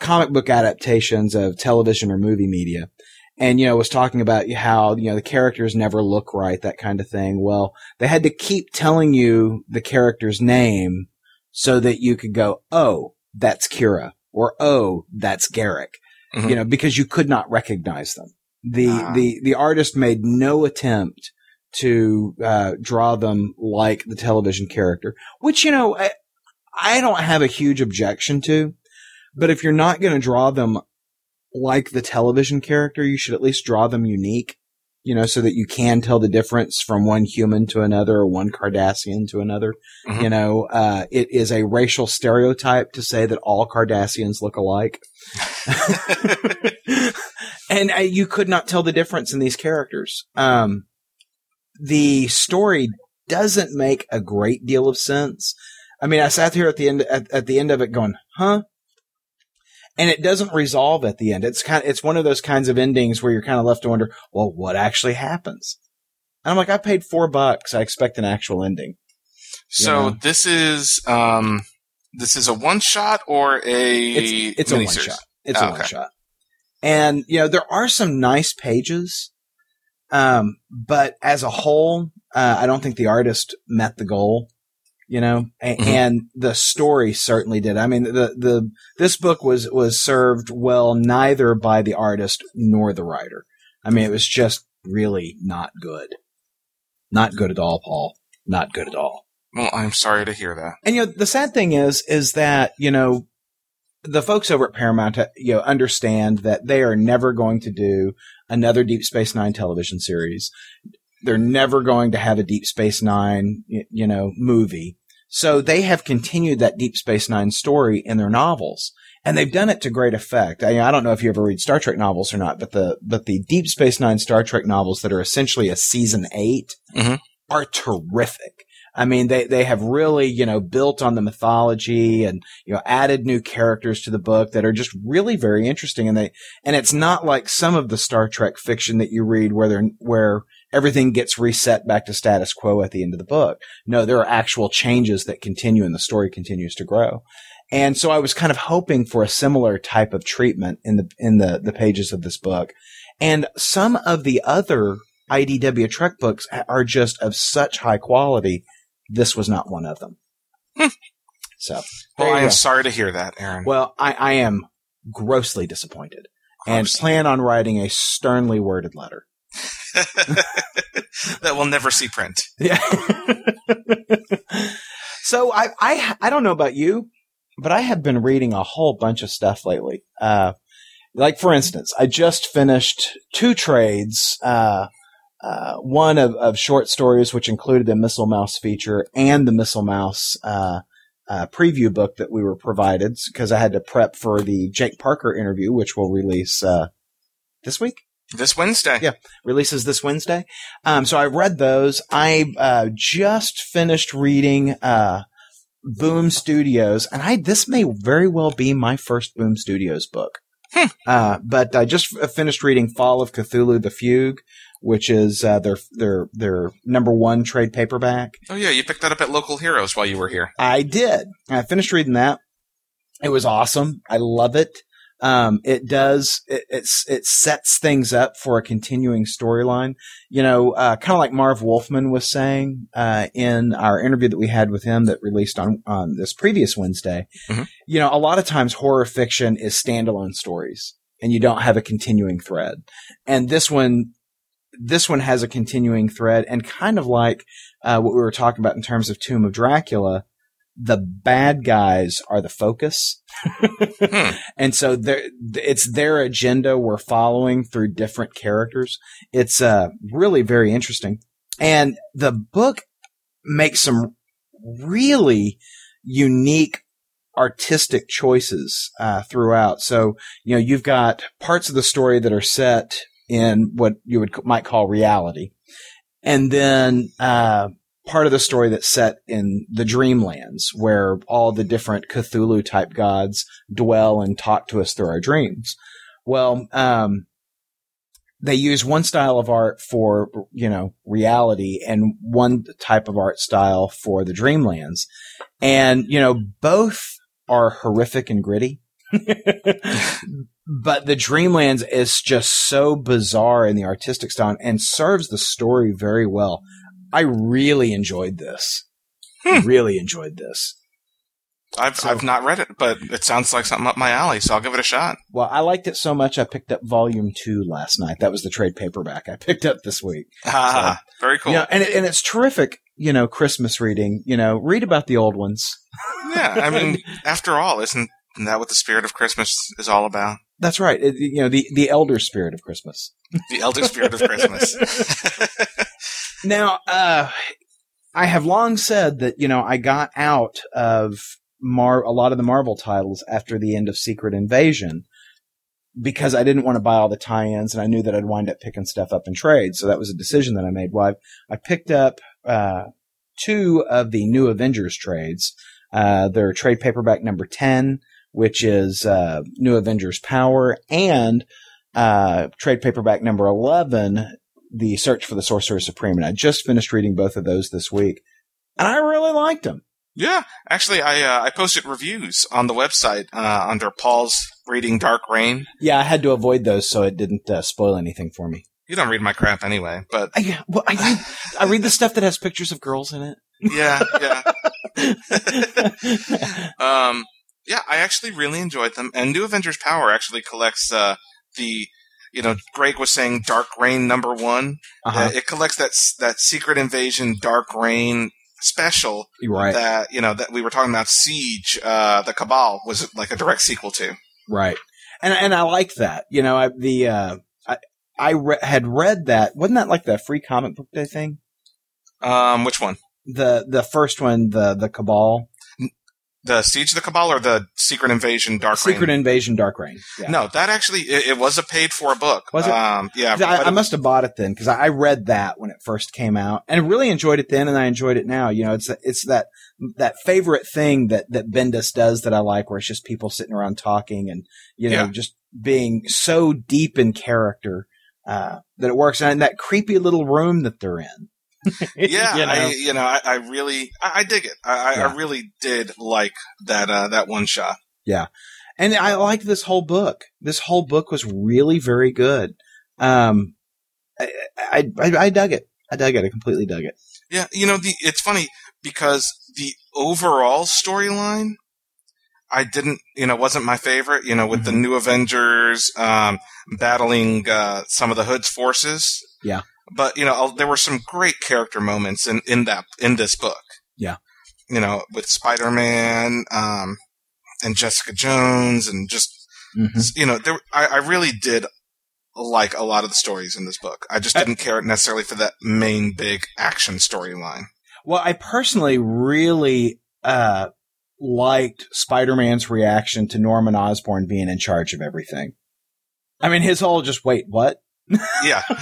Speaker 1: comic book adaptations of television or movie media, and you know was talking about how you know the characters never look right, that kind of thing. Well, they had to keep telling you the character's name so that you could go, "Oh, that's Kira," or "Oh, that's Garak."
Speaker 2: Mhm.
Speaker 1: you know, because you could not recognize them. The,
Speaker 2: Ah.
Speaker 1: the, the artist made no attempt to, uh, draw them like the television character, which, you know, I, I don't have a huge objection to, but if you're not going to draw them like the television character, you should at least draw them unique, you know, so that you can tell the difference from one human to another or one Cardassian to another.
Speaker 2: Mhm.
Speaker 1: You know, uh, it is a racial stereotype to say that all Cardassians look alike. and uh, you could not tell the difference in these characters. Um, the story doesn't make a great deal of sense. I mean, I sat here at the end at, at the end of it going, "Huh?" And it doesn't resolve at the end. It's kind of, it's one of those kinds of endings where you're kind of left to wonder, well, what actually happens? And I'm like, I paid four bucks. I expect an actual ending.
Speaker 2: So
Speaker 1: Yeah.
Speaker 2: this is um this is a one shot or a
Speaker 1: It's, it's a one shot. It's
Speaker 2: Oh,
Speaker 1: a one
Speaker 2: okay.
Speaker 1: shot. And, you know, there are some nice pages. Um, but as a whole, uh, I don't think the artist met the goal, you know, a-
Speaker 2: Mhm.
Speaker 1: and the story certainly did. I mean, the, the, this book was, was served well neither by the artist nor the writer. I mean, it was just really not good. Not good at all, Paul. Not good at all.
Speaker 2: Well, I'm sorry to hear that.
Speaker 1: And you know, the sad thing is, is that you know, the folks over at Paramount, you know, understand that they are never going to do another Deep Space Nine television series. They're never going to have a Deep Space Nine, you know, movie. So they have continued that Deep Space Nine story in their novels. And they've done it to great effect. I, I don't know if you ever read Star Trek novels or not, but the, but the Deep Space Nine Star Trek novels that are essentially a season 8
Speaker 2: Mhm.
Speaker 1: are terrific. I mean, they, they have really, you know, built on the mythology and, you know, added new characters to the book that are just really very interesting. And they, and it's not like some of the Star Trek fiction that you read where they're, where everything gets reset back to status quo at the end of the book. No, there are actual changes that continue and the story continues to grow. And so I was kind of hoping for a similar type of treatment in the, in the, the pages of this book. And some of the other IDW Trek books are just of such high quality. This was not one of them.
Speaker 2: Hmm.
Speaker 1: So,
Speaker 2: Well, I am
Speaker 1: go.
Speaker 2: sorry to hear that, Aaron.
Speaker 1: well, I, I am grossly disappointed and plan on writing a sternly worded letter.
Speaker 2: that will never see print.
Speaker 1: Yeah. so I, I, I don't know about you, but I have been reading a whole bunch of stuff lately. Uh, like for instance, I just finished two trades, uh, uh, one of, of short stories, which included the Missile Mouse feature and the Missile Mouse, uh, uh, preview book that we were provided because I had to prep for the Jake Parker interview, which will release, uh, this week
Speaker 2: This Wednesday.
Speaker 1: Yeah. releases this Wednesday. Um, so I read those. I uh, just finished reading uh, Boom Studios, and I this may very well be my first Boom Studios book.
Speaker 2: Hmm.
Speaker 1: Uh, but I just f- finished reading Fall of Cthulhu: The Fugue, which is uh, their their their number one trade paperback.
Speaker 2: Oh yeah, you picked that up at Local Heroes while you were here.
Speaker 1: I did. I finished reading that. It was awesome. I love it. Um, it does, it, it's, it sets things up for a continuing storyline. You know, uh, kind of like Marv Wolfman was saying, uh, in our interview that we had with him that released on, on this previous Wednesday.
Speaker 2: Mhm.
Speaker 1: You know, a lot of times horror fiction is standalone stories and you don't have a continuing thread. And this one, this one has a continuing thread and kind of like, uh, what we were talking about in terms of Tomb of Dracula, the bad guys are the focus.
Speaker 2: Hmm.
Speaker 1: And so it's their agenda we're following through different characters. It's, uh, really very interesting. And the book makes some really unique artistic choices, uh, throughout. So, you know, you've got parts of the story that are set in what you would might call reality. And then, uh, part of the story that's set in the dreamlands where all the different Cthulhu type gods dwell and talk to us through our dreams. Well, um, they use one style of art for, you know, reality and one type of art style for the dreamlands. And, you know, both are horrific and gritty. but the Dreamlands is just so bizarre in the artistic style and serves the story very well. I really enjoyed this.
Speaker 2: Hmm.
Speaker 1: Really enjoyed this.
Speaker 2: I've
Speaker 1: So-
Speaker 2: I've not read it, but it sounds like something up my alley, so I'll give it a shot.
Speaker 1: Well, I liked it so much I picked up volume two last night. That was the trade paperback I picked up this week.
Speaker 2: Ah, very cool.
Speaker 1: You know, and it, and it's terrific, you know, Christmas reading. You know, read about the old ones.
Speaker 2: yeah, I mean, after all, isn't that what the spirit of Christmas is all about?
Speaker 1: That's right. It, you know, the the elder spirit of Christmas.
Speaker 2: The elder spirit of Christmas.
Speaker 1: Now, uh, I have long said that, you know, I got out of Mar- a lot of the Marvel titles after the end of Secret Invasion. because I didn't want to buy all the tie-ins and I knew that I'd wind up picking stuff up in trade. So that was a decision that I made. Well, I, I picked up, uh, two of the new Avengers trades. Uh, their trade paperback number 10, which is, uh, New Avengers Power and, uh, trade paperback number 11, The Search for the Sorcerer Supreme. And I just finished reading both of those this week and I really liked them.
Speaker 2: Yeah, actually, I uh, I posted reviews on the website uh, under Paul's reading Dark Reign.
Speaker 1: Yeah, I had to avoid those so it didn't uh, spoil anything for me.
Speaker 2: You don't read my crap anyway, but
Speaker 1: I, well, I read I read the stuff that has pictures of girls in it.
Speaker 2: yeah, yeah. um, yeah, I actually really enjoyed them. And New Avengers Power actually collects uh, the, you know, Greg was saying Dark Reign number one.
Speaker 1: Uh-huh.
Speaker 2: Uh, it collects that that Secret Invasion Dark Reign special
Speaker 1: right.
Speaker 2: that you know that we were talking about. Siege, uh, the Cabal was like a direct sequel to.
Speaker 1: Right. And and I liked that. You know, I the uh I I re- had read that. Wasn't that like the free comic book day thing?
Speaker 2: Um, which one?
Speaker 1: The the first one, the the Cabal,
Speaker 2: The Siege of the Cabal or the Secret Invasion Dark
Speaker 1: Secret
Speaker 2: Reign?
Speaker 1: Invasion, Dark Reign. Yeah.
Speaker 2: No, that actually it, it was a paid for book.
Speaker 1: Was it?
Speaker 2: Um, yeah,
Speaker 1: I, I must have bought it then because I I read that when it first came out and really enjoyed it then, and I enjoyed it now. You know, it's it's that that favorite thing that that Bendis does that I like, where it's just people sitting around talking and you know
Speaker 2: Yeah.
Speaker 1: just being so deep in character uh, that it works, and that creepy little room that they're in.
Speaker 2: yeah,
Speaker 1: You know?
Speaker 2: I, you know, I, I really, I, I dig it. I, I,
Speaker 1: Yeah.
Speaker 2: I really did like that, uh, that one shot.
Speaker 1: Yeah, and I liked this whole book. This whole book was really very good. Um, I, I, I, I dug it. I dug it. I completely dug it.
Speaker 2: Yeah, you know, the it's funny because the overall storyline, I didn't, you know, wasn't my favorite. You know, with the
Speaker 1: Mhm.
Speaker 2: new Avengers um, battling uh, some of the Hood's forces.
Speaker 1: Yeah.
Speaker 2: But you know, there were some great character moments in in that in this book.
Speaker 1: Yeah.
Speaker 2: you know, with Spider Man um, and Jessica Jones, and just
Speaker 1: Mhm.
Speaker 2: you know, there I, I really did like a lot of the stories in this book. I just didn't care necessarily for that main big action storyline.
Speaker 1: Well, I personally really uh, liked Spider-Man's reaction to Norman Osborn being in charge of everything. I mean, his whole just wait, what?
Speaker 2: Yeah.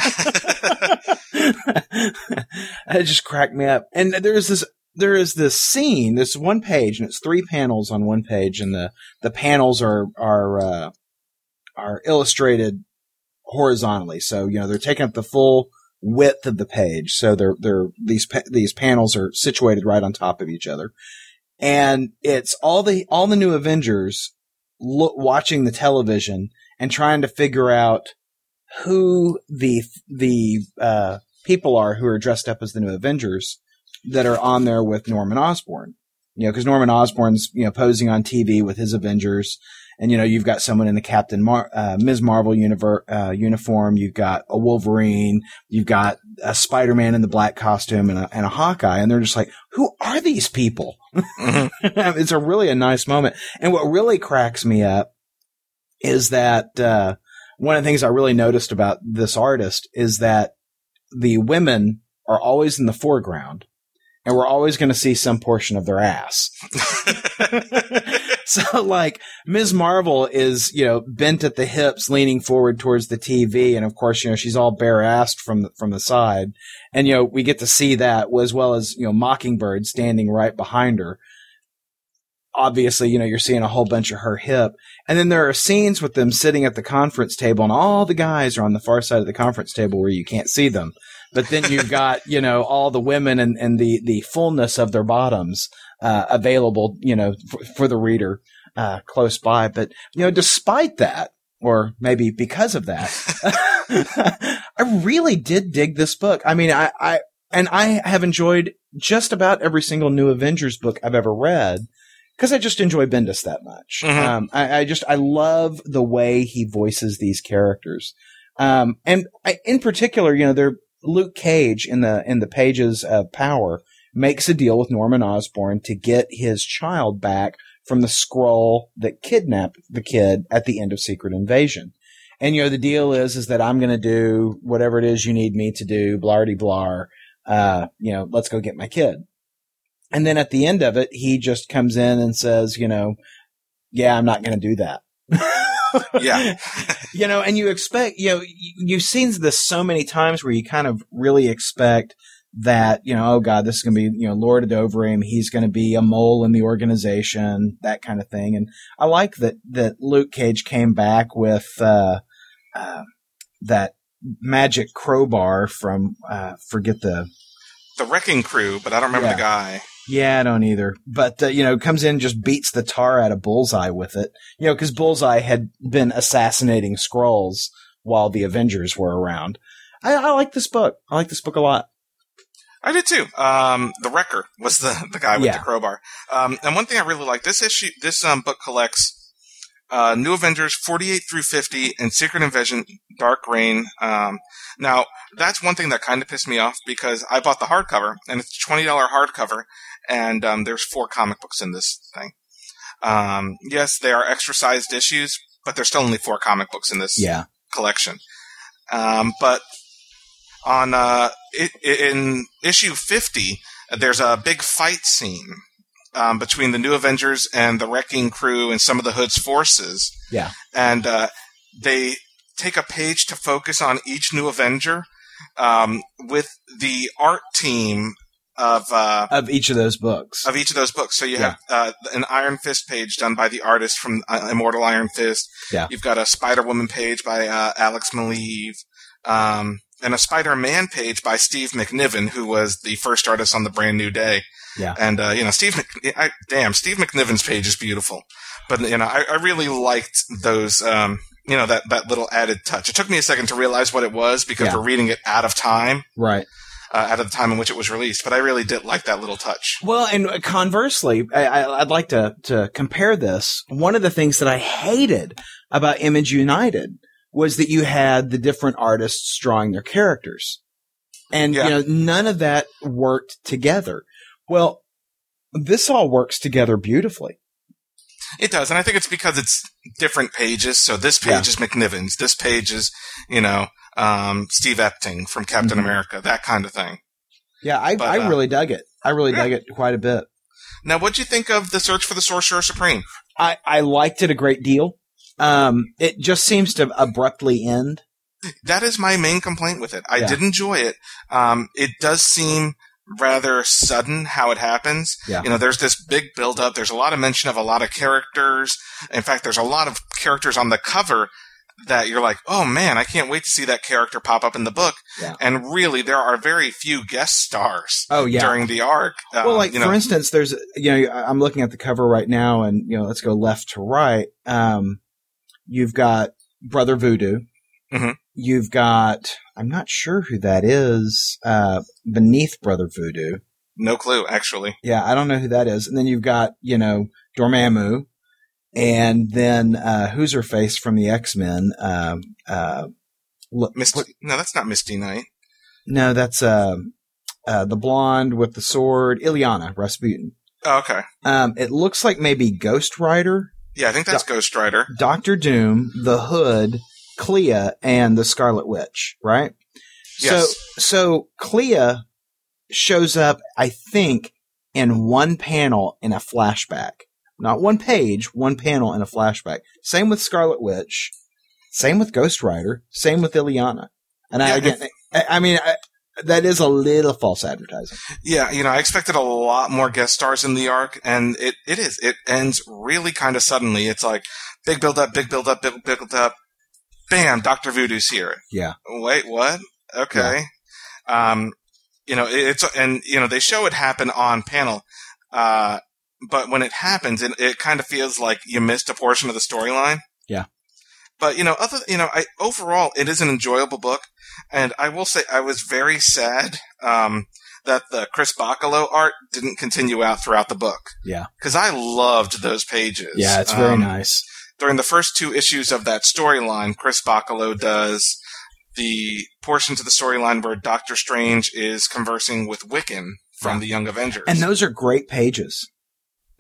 Speaker 1: it just cracked me up. And there's this, there is this scene, this one page, and it's three panels on one page, and the the panels are are uh, are illustrated horizontally. So you know they're taking up the full width of the page. So they're they're these pa- these panels are situated right on top of each other, and it's all the all the new Avengers look watching the television and trying to figure out who the the uh, people are who are dressed up as the new Avengers that are on there with Norman Osborn. You know, because Norman Osborn's you know posing on TV with his Avengers, and you know you've got someone in the Captain Mar- uh, Ms. Marvel univer- uh, uniform, you've got a Wolverine, you've got a Spider Man in the black costume, and a, and a Hawkeye, and they're just like, who are these people?
Speaker 2: Mhm.
Speaker 1: it's a really a nice moment. And what really cracks me up is that uh, one of the things I really noticed about this artist is that the women are always in the foreground, and we're always going to see some portion of their ass. so, like, Ms. Marvel is, you know, bent at the hips, leaning forward towards the TV, and of course, you know, she's all bare-assed from the, from the side, and you know, we get to see that as well as you know, Mockingbird standing right behind her. Obviously, you know, you're seeing a whole bunch of her hip, and then there are scenes with them sitting at the conference table, and all the guys are on the far side of the conference table where you can't see them. But then you've got, you know, all the women and, and the, the fullness of their bottoms, uh, available, you know, for, for the reader, uh, close by. But, you know, despite that, or maybe because of that, I really did dig this book. I mean, I, I, and I have enjoyed just about every single new Avengers book I've ever read because I just enjoy Bendis that much.
Speaker 2: Mhm.
Speaker 1: Um, I, I just, I love the way he voices these characters. Um, and I, in particular, you know, they're, Luke Cage in the, in the pages of Power makes a deal with Norman Osborn to get his child back from the Skrull that kidnapped the kid at the end of Secret Invasion. And you know, the deal is, is that I'm going to do whatever it is you need me to do, blardy blar. Uh, you know, let's go get my kid. And then at the end of it, he just comes in and says, you know, yeah, I'm not going to do that.
Speaker 2: Yeah.
Speaker 1: you know, and you expect, you know, you- you've seen this so many times where you kind of really expect that, you know, oh God, this is going to be, you know, lorded over him. He's going to be a mole in the organization, that kind of thing. And I like that, that Luke Cage came back with, uh, uh, that magic crowbar from, uh, forget the,
Speaker 2: The Wrecking Crew, but I don't remember
Speaker 1: Yeah.
Speaker 2: the guy.
Speaker 1: Yeah, I don't either. But, uh, you know, comes in, just beats the tar out of Bullseye with it. You know, because Bullseye had been assassinating Skrulls while the Avengers were around. I, I like this book. I like this book a lot.
Speaker 2: I did too. Um, the Wrecker was the, the guy with
Speaker 1: Yeah.
Speaker 2: the crowbar. Um, and one thing I really like this issue, this um, book collects uh, New Avengers 48 through 50 and Secret Invasion Dark Reign. Um, now, that's one thing that kind of pissed me off because I bought the hardcover and it's a $20 hardcover and um, there's four comic books in this thing. Um, yes, they are extra sized issues, but there's still only four comic books in this
Speaker 1: Yeah.
Speaker 2: collection. Um, but on uh, in issue 50, there's a big fight scene um, between the New Avengers and the Wrecking Crew and some of the Hood's forces.
Speaker 1: Yeah.
Speaker 2: And uh, they take a page to focus on each New Avenger um, with the art team of uh,
Speaker 1: Of each of those books.
Speaker 2: of each of those books. So you have uh, an Iron Fist page done by the artist from uh, Immortal Iron Fist.
Speaker 1: Yeah.
Speaker 2: You've got a Spider Woman page by uh, Alex Maleev, um, and a Spider Man page by Steve McNiven, who was the first artist on the Brand New Day.
Speaker 1: Yeah.
Speaker 2: And uh, you know, Steve, Mc- I, damn, Steve McNiven's page is beautiful. But you know, I, I really liked those. Um, you know that that little added touch. It took me a second to realize what it was because
Speaker 1: Yeah.
Speaker 2: we're reading it out of time,
Speaker 1: right.
Speaker 2: Uh, out of the time in which it was released. But I really did like that little touch.
Speaker 1: Well, and conversely, I, I, I'd like to, to compare this. One of the things that I hated about Image United was that you had the different artists drawing their characters. And,
Speaker 2: Yeah.
Speaker 1: you know, none of that worked together. Well, this all works together beautifully.
Speaker 2: It does, and I think it's because it's different pages. So this page
Speaker 1: Yeah.
Speaker 2: is McNiven's. This page is, you know, um, Steve Epting from Captain
Speaker 1: Mhm.
Speaker 2: America, that kind of thing.
Speaker 1: Yeah, I,
Speaker 2: But,
Speaker 1: I
Speaker 2: uh,
Speaker 1: really dug it. I really
Speaker 2: yeah.
Speaker 1: dug it quite a bit.
Speaker 2: Now, what'd you think of the search for the Sorcerer Supreme?
Speaker 1: I, I liked it a great deal. Um, it just seems to abruptly end.
Speaker 2: That is my main complaint with it. I
Speaker 1: Yeah.
Speaker 2: did enjoy it. Um, it does seem rather sudden how it happens.
Speaker 1: Yeah.
Speaker 2: You know, there's this big build up. There's a lot of mention of a lot of characters. In fact, there's a lot of characters on the cover that you're like, oh man, I can't wait to see that character pop up in the book.
Speaker 1: Yeah.
Speaker 2: And really, there are very few guest stars
Speaker 1: Oh, yeah.
Speaker 2: during the arc. Um,
Speaker 1: well, like
Speaker 2: you know,
Speaker 1: for instance, there's you know I'm looking at the cover right now, and you know let's go left to right. Um, you've got Brother Voodoo.
Speaker 2: Mhm.
Speaker 1: You've got I'm not sure who that is. Uh, beneath Brother Voodoo.
Speaker 2: no clue actually.
Speaker 1: Yeah, I don't know who that is. And then you've got you know Dormammu, and then uh, who's her face from the X Men? Um, uh,
Speaker 2: Misty,
Speaker 1: what-
Speaker 2: no, that's not Misty Knight.
Speaker 1: no, that's um uh, the blonde with the sword, Illyana Rasputin.
Speaker 2: Oh, okay.
Speaker 1: Um, it looks like maybe Ghost Rider,
Speaker 2: Yeah, I think that's Ghost Rider.
Speaker 1: Doctor Doom, the Hood, Clea, and the Scarlet Witch, right?
Speaker 2: Yes.
Speaker 1: So, so Clea shows up, I think, in one panel in a flashback. Not one page, one panel in a flashback. Same with Scarlet Witch. Same with Ghost Rider. Same with Illyana. And I,
Speaker 2: Yeah,
Speaker 1: again, I, I mean, I, that is a little false advertising.
Speaker 2: Yeah, you know, I expected a lot more guest stars in the arc, and it, it is. It ends really kind of suddenly. It's like big build up, big build up, big build up. Bam, Doctor Voodoo's here.
Speaker 1: Yeah.
Speaker 2: Wait, what? Okay. Um, you know, it- it's and you know they show it happen on panel, uh, but when it happens, it, it kind of feels like you missed a portion of the storyline.
Speaker 1: Yeah.
Speaker 2: But you know, other you know, I overall it is an enjoyable book, and I will say I was very sad um, that the Chris Bachalo art didn't continue out throughout the book.
Speaker 1: Yeah.
Speaker 2: because I loved those pages.
Speaker 1: Yeah, it's very
Speaker 2: Um,
Speaker 1: nice.
Speaker 2: during the first two issues of that storyline, Chris Bachalo does the portions of the storyline where Doctor Strange is conversing with Wiccan from
Speaker 1: Yeah.
Speaker 2: the Young Avengers.
Speaker 1: And those are great pages.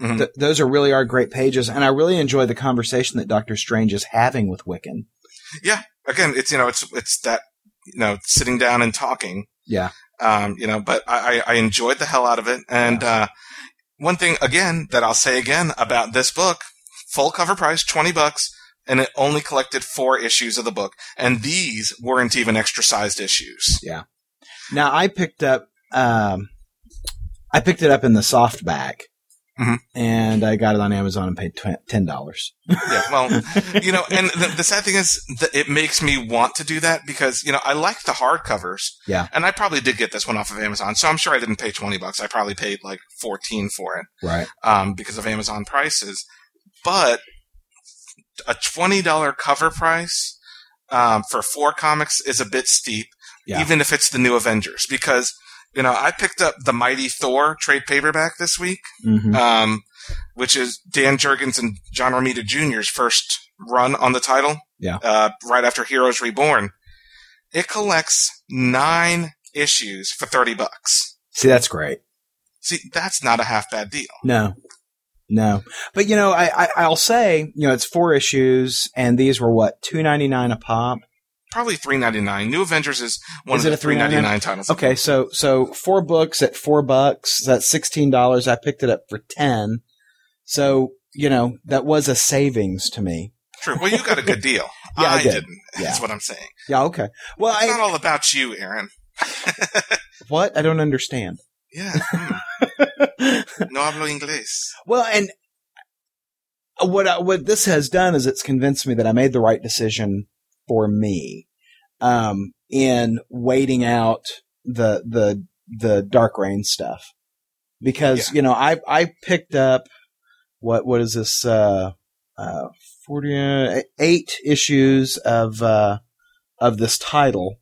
Speaker 2: Mhm.
Speaker 1: Th- those are really are great pages, and I really enjoy the conversation that Doctor Strange is having with Wiccan.
Speaker 2: Yeah, again, it's you know it's it's that you know sitting down and talking.
Speaker 1: Yeah.
Speaker 2: Um, you know, but I, I I enjoyed the hell out of it. And uh, one thing again that I'll say again about this book, full cover price, twenty bucks. and it only collected four issues of the book, and these weren't even extra sized issues. Yeah.
Speaker 1: Now I picked up, um, I picked it up in the softback,
Speaker 2: Mhm.
Speaker 1: and I got it on Amazon and paid tw- ten dollars.
Speaker 2: Yeah, well, you know, and the, the sad thing is that it makes me want to do that because you know I like the hardcovers.
Speaker 1: Yeah.
Speaker 2: and I probably did get this one off of Amazon, so I'm sure I didn't pay twenty bucks. I probably paid like fourteen for it.
Speaker 1: Right.
Speaker 2: um, because of Amazon prices. But a twenty dollar cover price um, for four comics is a bit steep,
Speaker 1: Yeah.
Speaker 2: even if it's the new Avengers. Because you know, I picked up the Mighty Thor trade paperback this week,
Speaker 1: hmm
Speaker 2: um, which is Dan Jurgens and John Romita Jr.'s first run on the title.
Speaker 1: Yeah.
Speaker 2: uh, right after Heroes Reborn, it collects nine issues for thirty bucks.
Speaker 1: See, that's great.
Speaker 2: See, that's not a half bad deal.
Speaker 1: No, no. But you know, I, I I'll say, you know, it's four issues, and these were what two ninety nine a pop.
Speaker 2: Probably three ninety nine. New Avengers is one
Speaker 1: Is
Speaker 2: of
Speaker 1: it
Speaker 2: the
Speaker 1: a
Speaker 2: three ninety
Speaker 1: $3.99?
Speaker 2: titles.
Speaker 1: Okay, so so four books at four bucks. That's sixteen dollars. I picked it up for ten. So you know that was a savings to me.
Speaker 2: True. Well, you got a good deal.
Speaker 1: Yeah, I
Speaker 2: I,
Speaker 1: did.
Speaker 2: didn't.
Speaker 1: Yeah.
Speaker 2: That's what I'm saying.
Speaker 1: Yeah. Okay. Well,
Speaker 2: It's
Speaker 1: I
Speaker 2: not all about you, Aaron.
Speaker 1: what I don't understand.
Speaker 2: Yeah. hmm. No hablo inglés.
Speaker 1: Well, and what I, what this has done is it's convinced me that I made the right decision for me um, in waiting out the the the Dark Reign stuff because you know I I picked up what what is this uh, uh, forty uh, issues of uh, of this title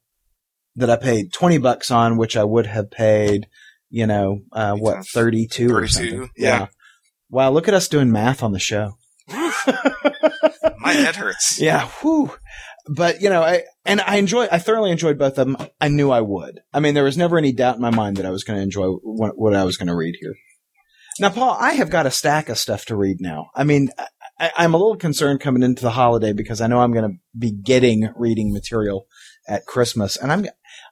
Speaker 1: that I paid twenty bucks on, which I would have paid you know uh, what thirty two or
Speaker 2: 32,
Speaker 1: something.
Speaker 2: yeah.
Speaker 1: Wow, look at us doing math on the show.
Speaker 2: My head hurts.
Speaker 1: Yeah, whew. But you know, I and I enjoy. I thoroughly enjoyed both of them. I knew I would. I mean, there was never any doubt in my mind that I was going to enjoy what, what I was going to read here. Now, Paul, I have got a stack of stuff to read now. I mean, I, I'm a little concerned coming into the holiday because I know I'm going to be getting reading material at Christmas, and I'm.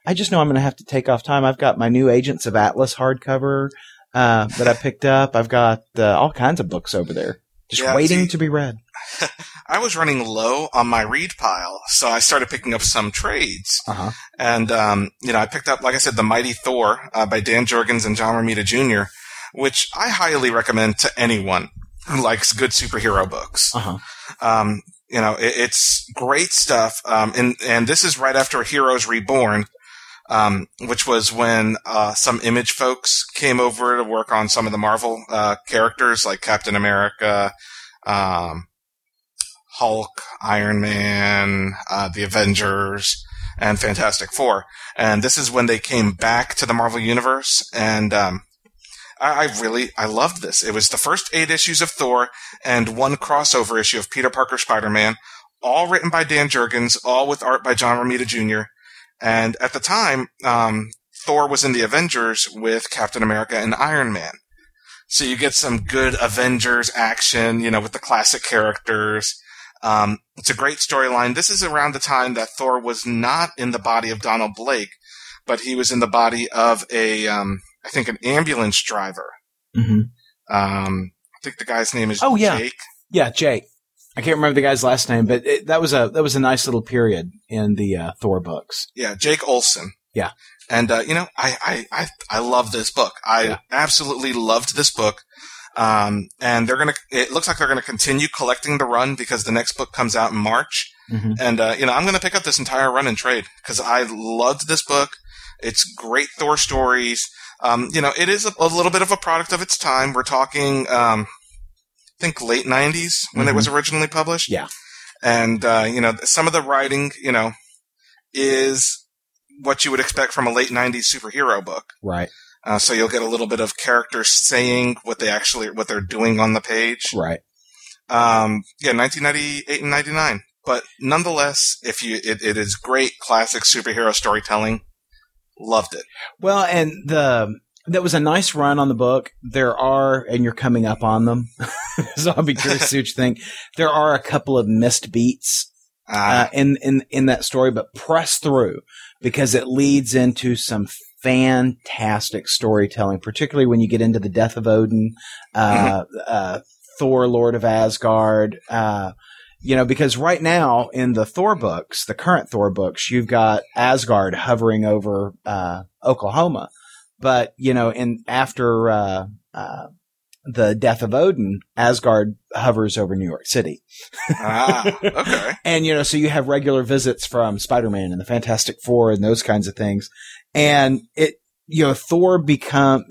Speaker 1: I just know I'm going to have to take off time. I've got my new Agents of Atlas hardcover uh, that I picked up. I've got uh, all kinds of books over there, just
Speaker 2: Yeah,
Speaker 1: waiting
Speaker 2: see-
Speaker 1: to be read.
Speaker 2: I was running low on my read pile, so I started picking up some trades.
Speaker 1: Uh huh.
Speaker 2: And, um, you know, I picked up, like I said, The Mighty Thor uh, by Dan Jurgens and John Romita Jr., which I highly recommend to anyone who likes good superhero books.
Speaker 1: Uh huh.
Speaker 2: Um, you know, it, it's great stuff. Um, and, and this is right after Heroes Reborn, um, which was when, uh, some image folks came over to work on some of the Marvel, uh, characters like Captain America, um, Hulk, Iron Man, uh, the Avengers, and Fantastic Four. And this is when they came back to the Marvel Universe. And, um, I, I really, I loved this. It was the first eight issues of Thor and one crossover issue of Peter Parker Spider-Man, all written by Dan Jurgens, all with art by John Romita Jr. And at the time, um, Thor was in the Avengers with Captain America and Iron Man. So you get some good Avengers action, you know, with the classic characters. Um, it's a great storyline. This is around the time that Thor was not in the body of Donald Blake, but he was in the body of a, um, I think an ambulance driver.
Speaker 1: Mm-hmm.
Speaker 2: Um, I think the guy's name is
Speaker 1: Oh, yeah.
Speaker 2: Jake.
Speaker 1: Yeah, Jake. I can't remember the guy's last name, but it, that was a that was a nice little period in the uh, Thor books.
Speaker 2: Yeah, Jake Olsen.
Speaker 1: Yeah.
Speaker 2: And uh, you know, I, I I I love this book. I
Speaker 1: Yeah.
Speaker 2: absolutely loved this book. Um, and they're gonna. It looks like they're gonna continue collecting the run because the next book comes out in March.
Speaker 1: Mm-hmm.
Speaker 2: And uh, you know, I'm gonna pick up this entire run and trade because I loved this book. It's great Thor stories. Um, you know, it is a, a little bit of a product of its time. We're talking, um, I think late '90s when it was originally published.
Speaker 1: Yeah.
Speaker 2: And uh, you know, some of the writing, you know, is what you would expect from a late '90s superhero book.
Speaker 1: Right,
Speaker 2: Uh, so you'll get a little bit of characters saying what they actually what they're doing on the page.
Speaker 1: right.
Speaker 2: Um, yeah, 1998 and 99. But nonetheless, if you, it, it is great classic superhero storytelling. Loved it.
Speaker 1: Well, and the that was a nice run on the book. There are, and you're coming up on them, so I'll be curious to what you think. There are a couple of missed beats
Speaker 2: Uh,
Speaker 1: uh, in in in that story, but press through because it leads into some fantastic storytelling, particularly when you get into the death of Odin, uh, uh, Thor, Lord of Asgard. Uh, you know, because right now in the Thor books, the current Thor books, you've got Asgard hovering over uh, Oklahoma, but you know, in after uh, uh, the death of Odin, Asgard hovers over New York City.
Speaker 2: ah, okay.
Speaker 1: And, you know, so you have regular visits from Spider-Man and the Fantastic Four and those kinds of things. And it, you know, Thor become,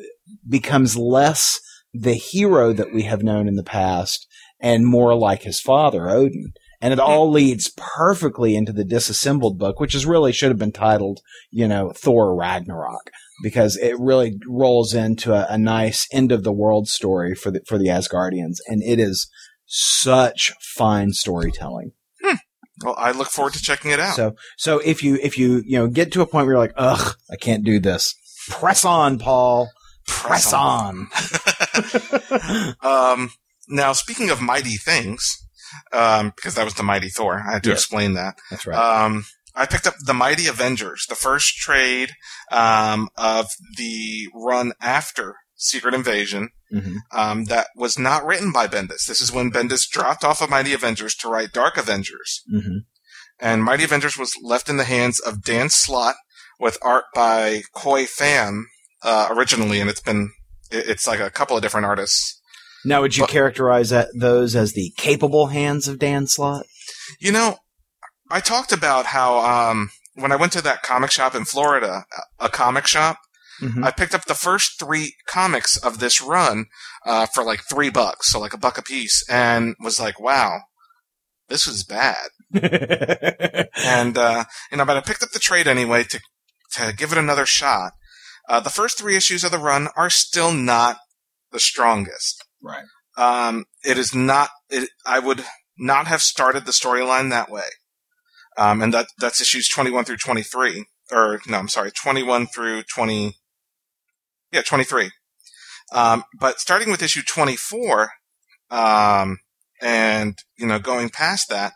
Speaker 1: becomes less the hero that we have known in the past and more like his father, Odin. And it all leads perfectly into the disassembled book, which is really should have been titled, you know, Thor Ragnarok because it really rolls into a, a nice end of the world story for the, for the Asgardians. And it is such fine storytelling.
Speaker 2: Well, I look forward to checking it out.
Speaker 1: So, so if you, if you, you know, get to a point where you're like, ugh, I can't do this. Press on, Paul. Press, on.
Speaker 2: um, now, speaking of mighty things, um, because that was the mighty Thor, I had to
Speaker 1: Yes.
Speaker 2: explain that.
Speaker 1: That's right.
Speaker 2: Um, I picked up the Mighty Avengers, the first trade um, of the run after Secret Invasion.
Speaker 1: Mhm.
Speaker 2: Um, that was not written by Bendis. This is when Bendis dropped off of Mighty Avengers to write Dark Avengers.
Speaker 1: hmm
Speaker 2: And Mighty Avengers was left in the hands of Dan Slott with art by Khoi Pham uh, originally, and it's been it- it's like a couple of different artists.
Speaker 1: Now, would you
Speaker 2: But-
Speaker 1: characterize that, those as the capable hands of Dan Slott?
Speaker 2: You know, I talked about how um, when I went to that comic shop in Florida, a comic shop,
Speaker 1: Mhm.
Speaker 2: I picked up the first three comics of this run uh, for like three bucks, so like a buck a piece, and was like, "Wow, this was bad." and uh, you know, but I picked up the trade anyway to to give it another shot. Uh, the first three issues of the run are still not the strongest.
Speaker 1: right.
Speaker 2: Um, it is not. It, I would not have started the storyline that way. Um, and that that's issues twenty one through twenty three, or no, I'm sorry, twenty one through twenty. Yeah, twenty three. Um, but starting with issue twenty four, um, and you know, going past that,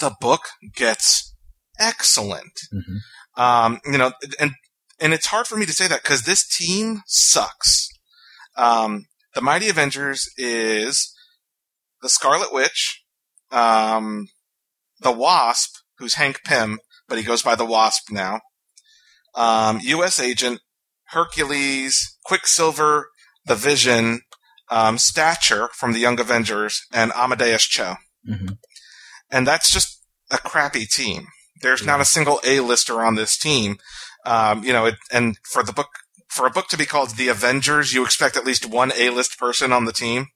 Speaker 2: the book gets excellent.
Speaker 1: Mhm.
Speaker 2: Um, you know, and and it's hard for me to say that because this team sucks. Um, the Mighty Avengers is the Scarlet Witch, um, the Wasp, who's Hank Pym, but he goes by the Wasp now. Um, U.S. Agent, Hercules, Quicksilver, the Vision, um, Stature from the Young Avengers, and Amadeus Cho.
Speaker 1: Mhm.
Speaker 2: And that's just a crappy team. There's not a single A-lister on this team. Um, you know, it, and for the book, for a book to be called The Avengers, you expect at least one A-list person on the team.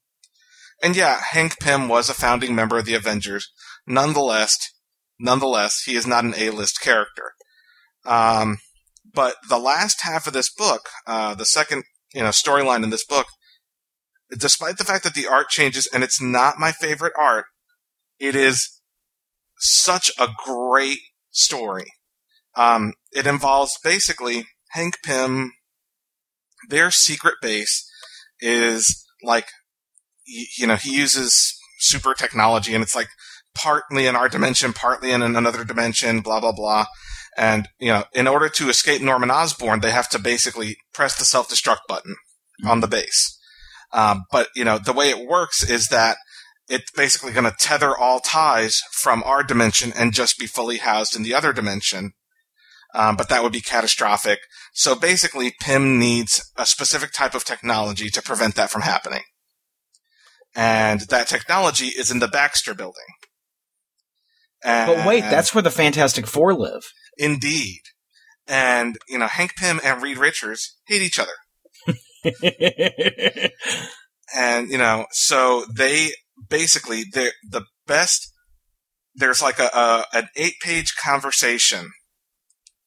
Speaker 2: And yeah, Hank Pym was a founding member of the Avengers. Nonetheless, nonetheless, he is not an A-list character. Um, but the last half of this book, uh, the second, you know, storyline in this book, despite the fact that the art changes and it's not my favorite art, it is such a great story. Um, it involves basically Hank Pym. Their secret base is like, you know, he uses super technology and it's like partly in our dimension, partly in another dimension, blah, blah, blah. And, you know, in order to escape Norman Osborn, they have to basically press the self-destruct button on the base. Um, but, you know, the way it works is that it's basically going to tether all ties from our dimension and just be fully housed in the other dimension. Um, but that would be catastrophic. So basically, Pym needs a specific type of technology to prevent that from happening. And that technology is in the Baxter building.
Speaker 1: But wait, that's where the Fantastic Four live.
Speaker 2: Indeed. And, you know, Hank Pym and Reed Richards hate each other. and you know so they basically they're the best there's like a, a an eight page conversation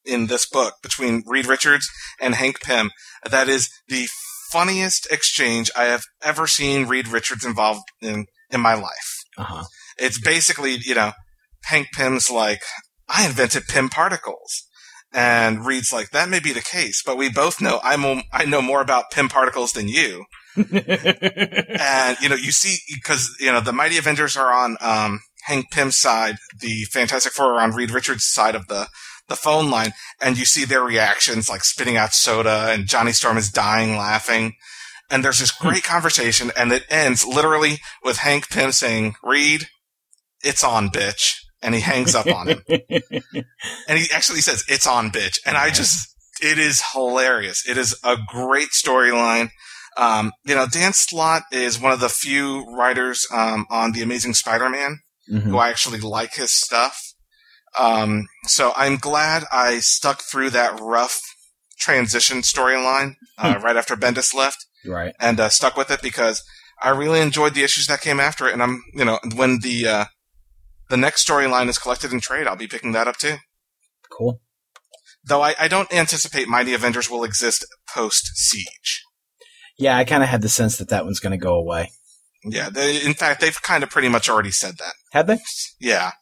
Speaker 2: in this book between Reed Richards and Hank Pym that is the funniest exchange I have ever seen Reed Richards involved in in my life.
Speaker 1: uh-huh.
Speaker 2: It's basically, you know, Hank Pym's like, I invented Pym particles. And Reed's like, that may be the case, but we both know I'm, a- I know more about Pym particles than you. and, you know, you see, because, you know, the Mighty Avengers are on, um, Hank Pym's side, the Fantastic Four are on Reed Richards' side of the, the phone line, and you see their reactions, like spitting out soda, and Johnny Storm is dying laughing. And there's this great conversation, and it ends literally with Hank Pym saying, Reed, "It's on, bitch," and he hangs up on him, and he actually says, "It's on, bitch," and I just, it is hilarious. It is a great storyline. Um, you know, Dan Slott is one of the few writers um, on the Amazing Spider-Man
Speaker 1: Mhm.
Speaker 2: who I actually like his stuff. Um, so I'm glad I stuck through that rough transition storyline uh, right after Bendis left
Speaker 1: Right.
Speaker 2: and uh, stuck with it because I really enjoyed the issues that came after it. And I'm, you know, when the uh, the next storyline is collected in trade, I'll be picking that up too.
Speaker 1: Cool.
Speaker 2: Though I, I don't anticipate Mighty Avengers will exist post Siege.
Speaker 1: Yeah, I kind of had the sense that that one's going to go away.
Speaker 2: Yeah, they, in fact, they've kind of pretty much already said that.
Speaker 1: Had they?
Speaker 2: Yeah.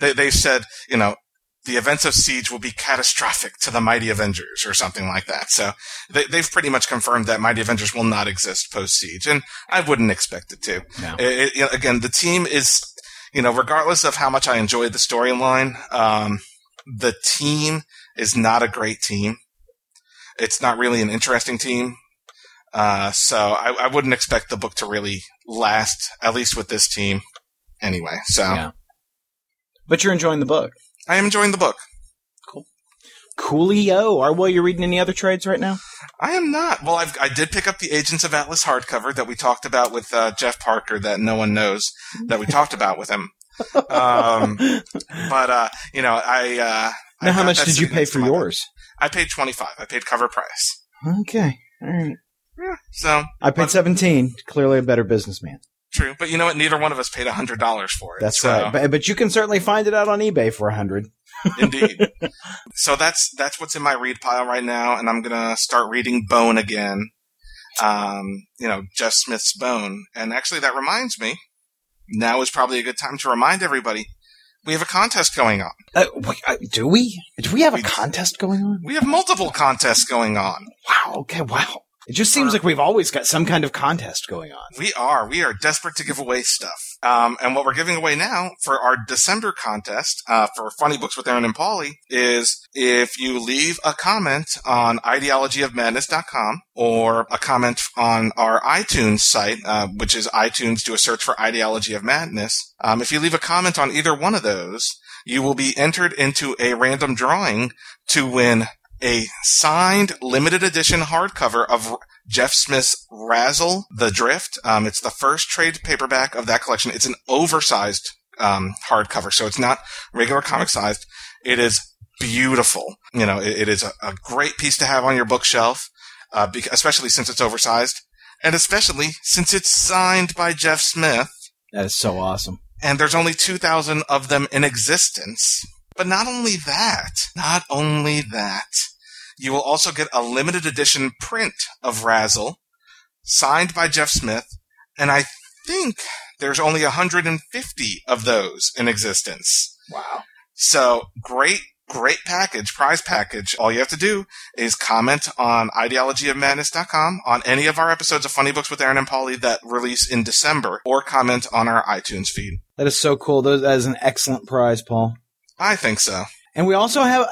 Speaker 2: They, they've said, you know, the events of Siege will be catastrophic to the Mighty Avengers or something like that. So they, they've pretty much confirmed that Mighty Avengers will not exist post Siege. And I wouldn't expect it to.
Speaker 1: No.
Speaker 2: It, it- again, the team is, you know, regardless of how much I enjoyed the storyline, um, the team is not a great team. It's not really an interesting team. Uh, so I, I wouldn't expect the book to really last, at least with this team anyway. So
Speaker 1: Yeah. But you're enjoying the book.
Speaker 2: I am enjoying the book.
Speaker 1: Coolio. Are well, you're reading any other trades right now?
Speaker 2: I am not. Well, I've, I did pick up the Agents of Atlas hardcover that we talked about with uh, Jeff Parker that no one knows that we talked about with him. Um, but uh, you know, I. Uh, I
Speaker 1: now, how much did you pay for yours?
Speaker 2: I paid twenty five. I paid cover price.
Speaker 1: Okay. All right.
Speaker 2: Yeah, so
Speaker 1: I paid
Speaker 2: But-
Speaker 1: 17. Clearly a better businessman.
Speaker 2: true. But you know what? Neither one of us paid hundred dollars for it.
Speaker 1: That's
Speaker 2: so,
Speaker 1: right. But, but you can certainly find it out on eBay for a 100.
Speaker 2: Indeed. so that's that's what's in my read pile right now, and I'm gonna start reading Bone again. Um, you know, Jeff Smith's Bone, and actually that reminds me. Now is probably a good time to remind everybody we have a contest going on.
Speaker 1: Uh, wait, uh, do we? Do we have a contest going on?
Speaker 2: We have multiple contests going on.
Speaker 1: Wow. Okay. Wow. It just seems like we've always got some kind of contest going on.
Speaker 2: We are. We are desperate to give away stuff. Um, and what we're giving away now for our December contest uh, for Funny Books with Aaron and Polly is if you leave a comment on ideologyofmadness.com or a comment on our iTunes site, uh, which is iTunes, do a search for Ideology of Madness. Um, if you leave a comment on either one of those, you will be entered into a random drawing to win a signed limited edition hardcover of Jeff Smith's RASL the Drift. Um, it's the first trade paperback of that collection. It's an oversized um, hardcover, so it's not regular comic sized. It is beautiful. You know, it, it is a, a great piece to have on your bookshelf, uh, bec- especially since it's oversized, and especially since it's signed by Jeff Smith.
Speaker 1: That is so awesome.
Speaker 2: And there's only 2,000 of them in existence. But not only that, not only that, you will also get a limited edition print of RASL, signed by Jeff Smith, and I think there's only 150 of those in existence.
Speaker 1: Wow.
Speaker 2: So great, great package, prize package. All you have to do is comment on ideologyofmadness.com on any of our episodes of Funny Books with Aaron and Polly that release in December, or comment on our iTunes feed.
Speaker 1: That is so cool. That is an excellent prize, Paul.
Speaker 2: I think so.
Speaker 1: And we also have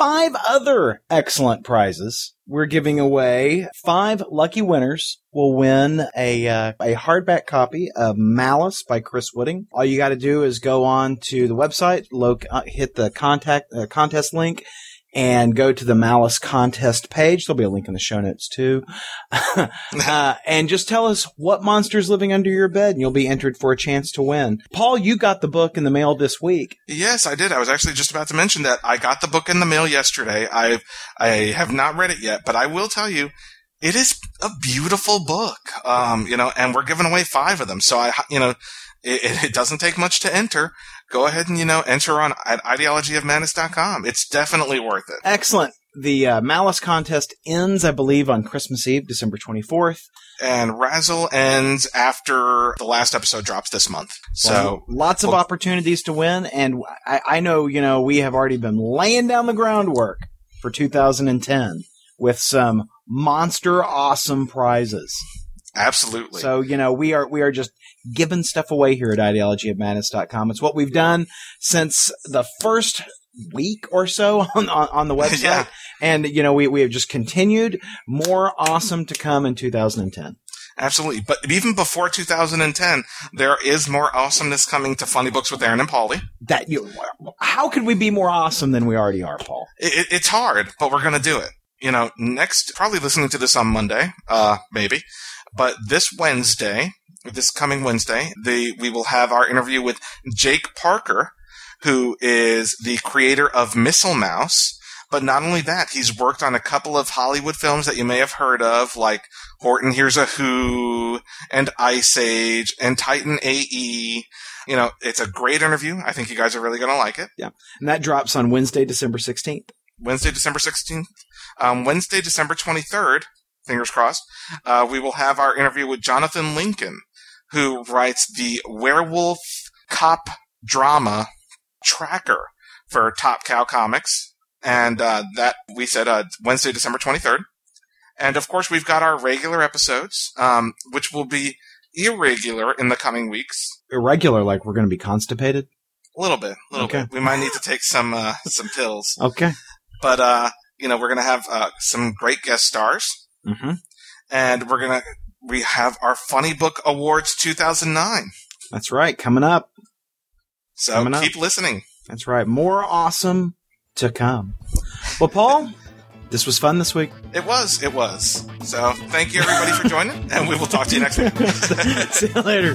Speaker 1: five other excellent prizes. We're giving away five lucky winners will win a uh, a hardback copy of Malice by Chris Wooding. All you got to do is go on to the website, loc- uh, hit the contact uh, contest link, and go to the Malice contest page. There'll be a link in the show notes too. uh, and just tell us what monster's living under your bed, and you'll be entered for a chance to win. Paul, you got the book in the mail this week.
Speaker 2: Yes, I did. I was actually just about to mention that I got the book in the mail yesterday. I I have not read it yet, but I will tell you, it is a beautiful book. Um, you know, and we're giving away five of them. So I, you know, it, it doesn't take much to enter. Go ahead and you know enter on at ideologyofmadness.com. It's definitely worth it.
Speaker 1: Excellent. The uh, Malice contest ends, I believe, on Christmas Eve, December 24th.
Speaker 2: And RASL ends after the last episode drops this month. So
Speaker 1: Well, lots of
Speaker 2: well-
Speaker 1: opportunities to win. And I, I know, you know, we have already been laying down the groundwork for 2010 with some monster awesome prizes.
Speaker 2: absolutely.
Speaker 1: So, you know, we are, we are just giving stuff away here at ideologyofmadness.com. It's what we've done since the first week or so on, on, on the website.
Speaker 2: Yeah.
Speaker 1: And, you know, we, we have just continued more awesome to come in 2010.
Speaker 2: Absolutely. But even before 2010, there is more awesomeness coming to Funny Books with Aaron and Paulie.
Speaker 1: That you, how could we be more awesome than we already are, Paul?
Speaker 2: It, it, it's hard, but we're going to do it. You know, next, probably listening to this on Monday, uh, maybe. But this Wednesday, this coming Wednesday, the, we will have our interview with Jake Parker, who is the creator of Missile Mouse. But not only that, he's worked on a couple of Hollywood films that you may have heard of, like Horton Hears a Who and Ice Age and Titan AE. You know, it's a great interview. I think you guys are really going to like it. Yeah.
Speaker 1: And that drops on Wednesday, December 16th.
Speaker 2: Wednesday, December 16th. Um, Wednesday, December 23rd, fingers crossed, uh, we will have our interview with Jonathan Lincoln, who writes the werewolf cop drama tracker for Top Cow Comics. And uh, that we said uh, Wednesday, December 23rd. And of course, we've got our regular episodes, um, which will be irregular in the coming weeks.
Speaker 1: Irregular, like we're going to be constipated.
Speaker 2: A little bit, a little
Speaker 1: Okay.
Speaker 2: bit. We might need to take some uh, some pills,
Speaker 1: Okay.
Speaker 2: but uh, you know, we're gonna have uh, some great guest stars.
Speaker 1: Mm-hmm.
Speaker 2: and we're gonna we have our Funny Book Awards 2009.
Speaker 1: That's right. Coming up.
Speaker 2: So
Speaker 1: Coming up.
Speaker 2: keep listening.
Speaker 1: That's right. More awesome to come. Well, Paul, this was fun this week.
Speaker 2: It was, it was. So thank you everybody for joining, and we will talk to you next week.
Speaker 1: See you later.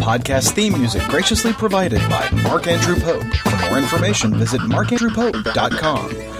Speaker 1: Podcast theme music graciously provided by Mark Andrew Pope. For more information, visit markandrewpope.com.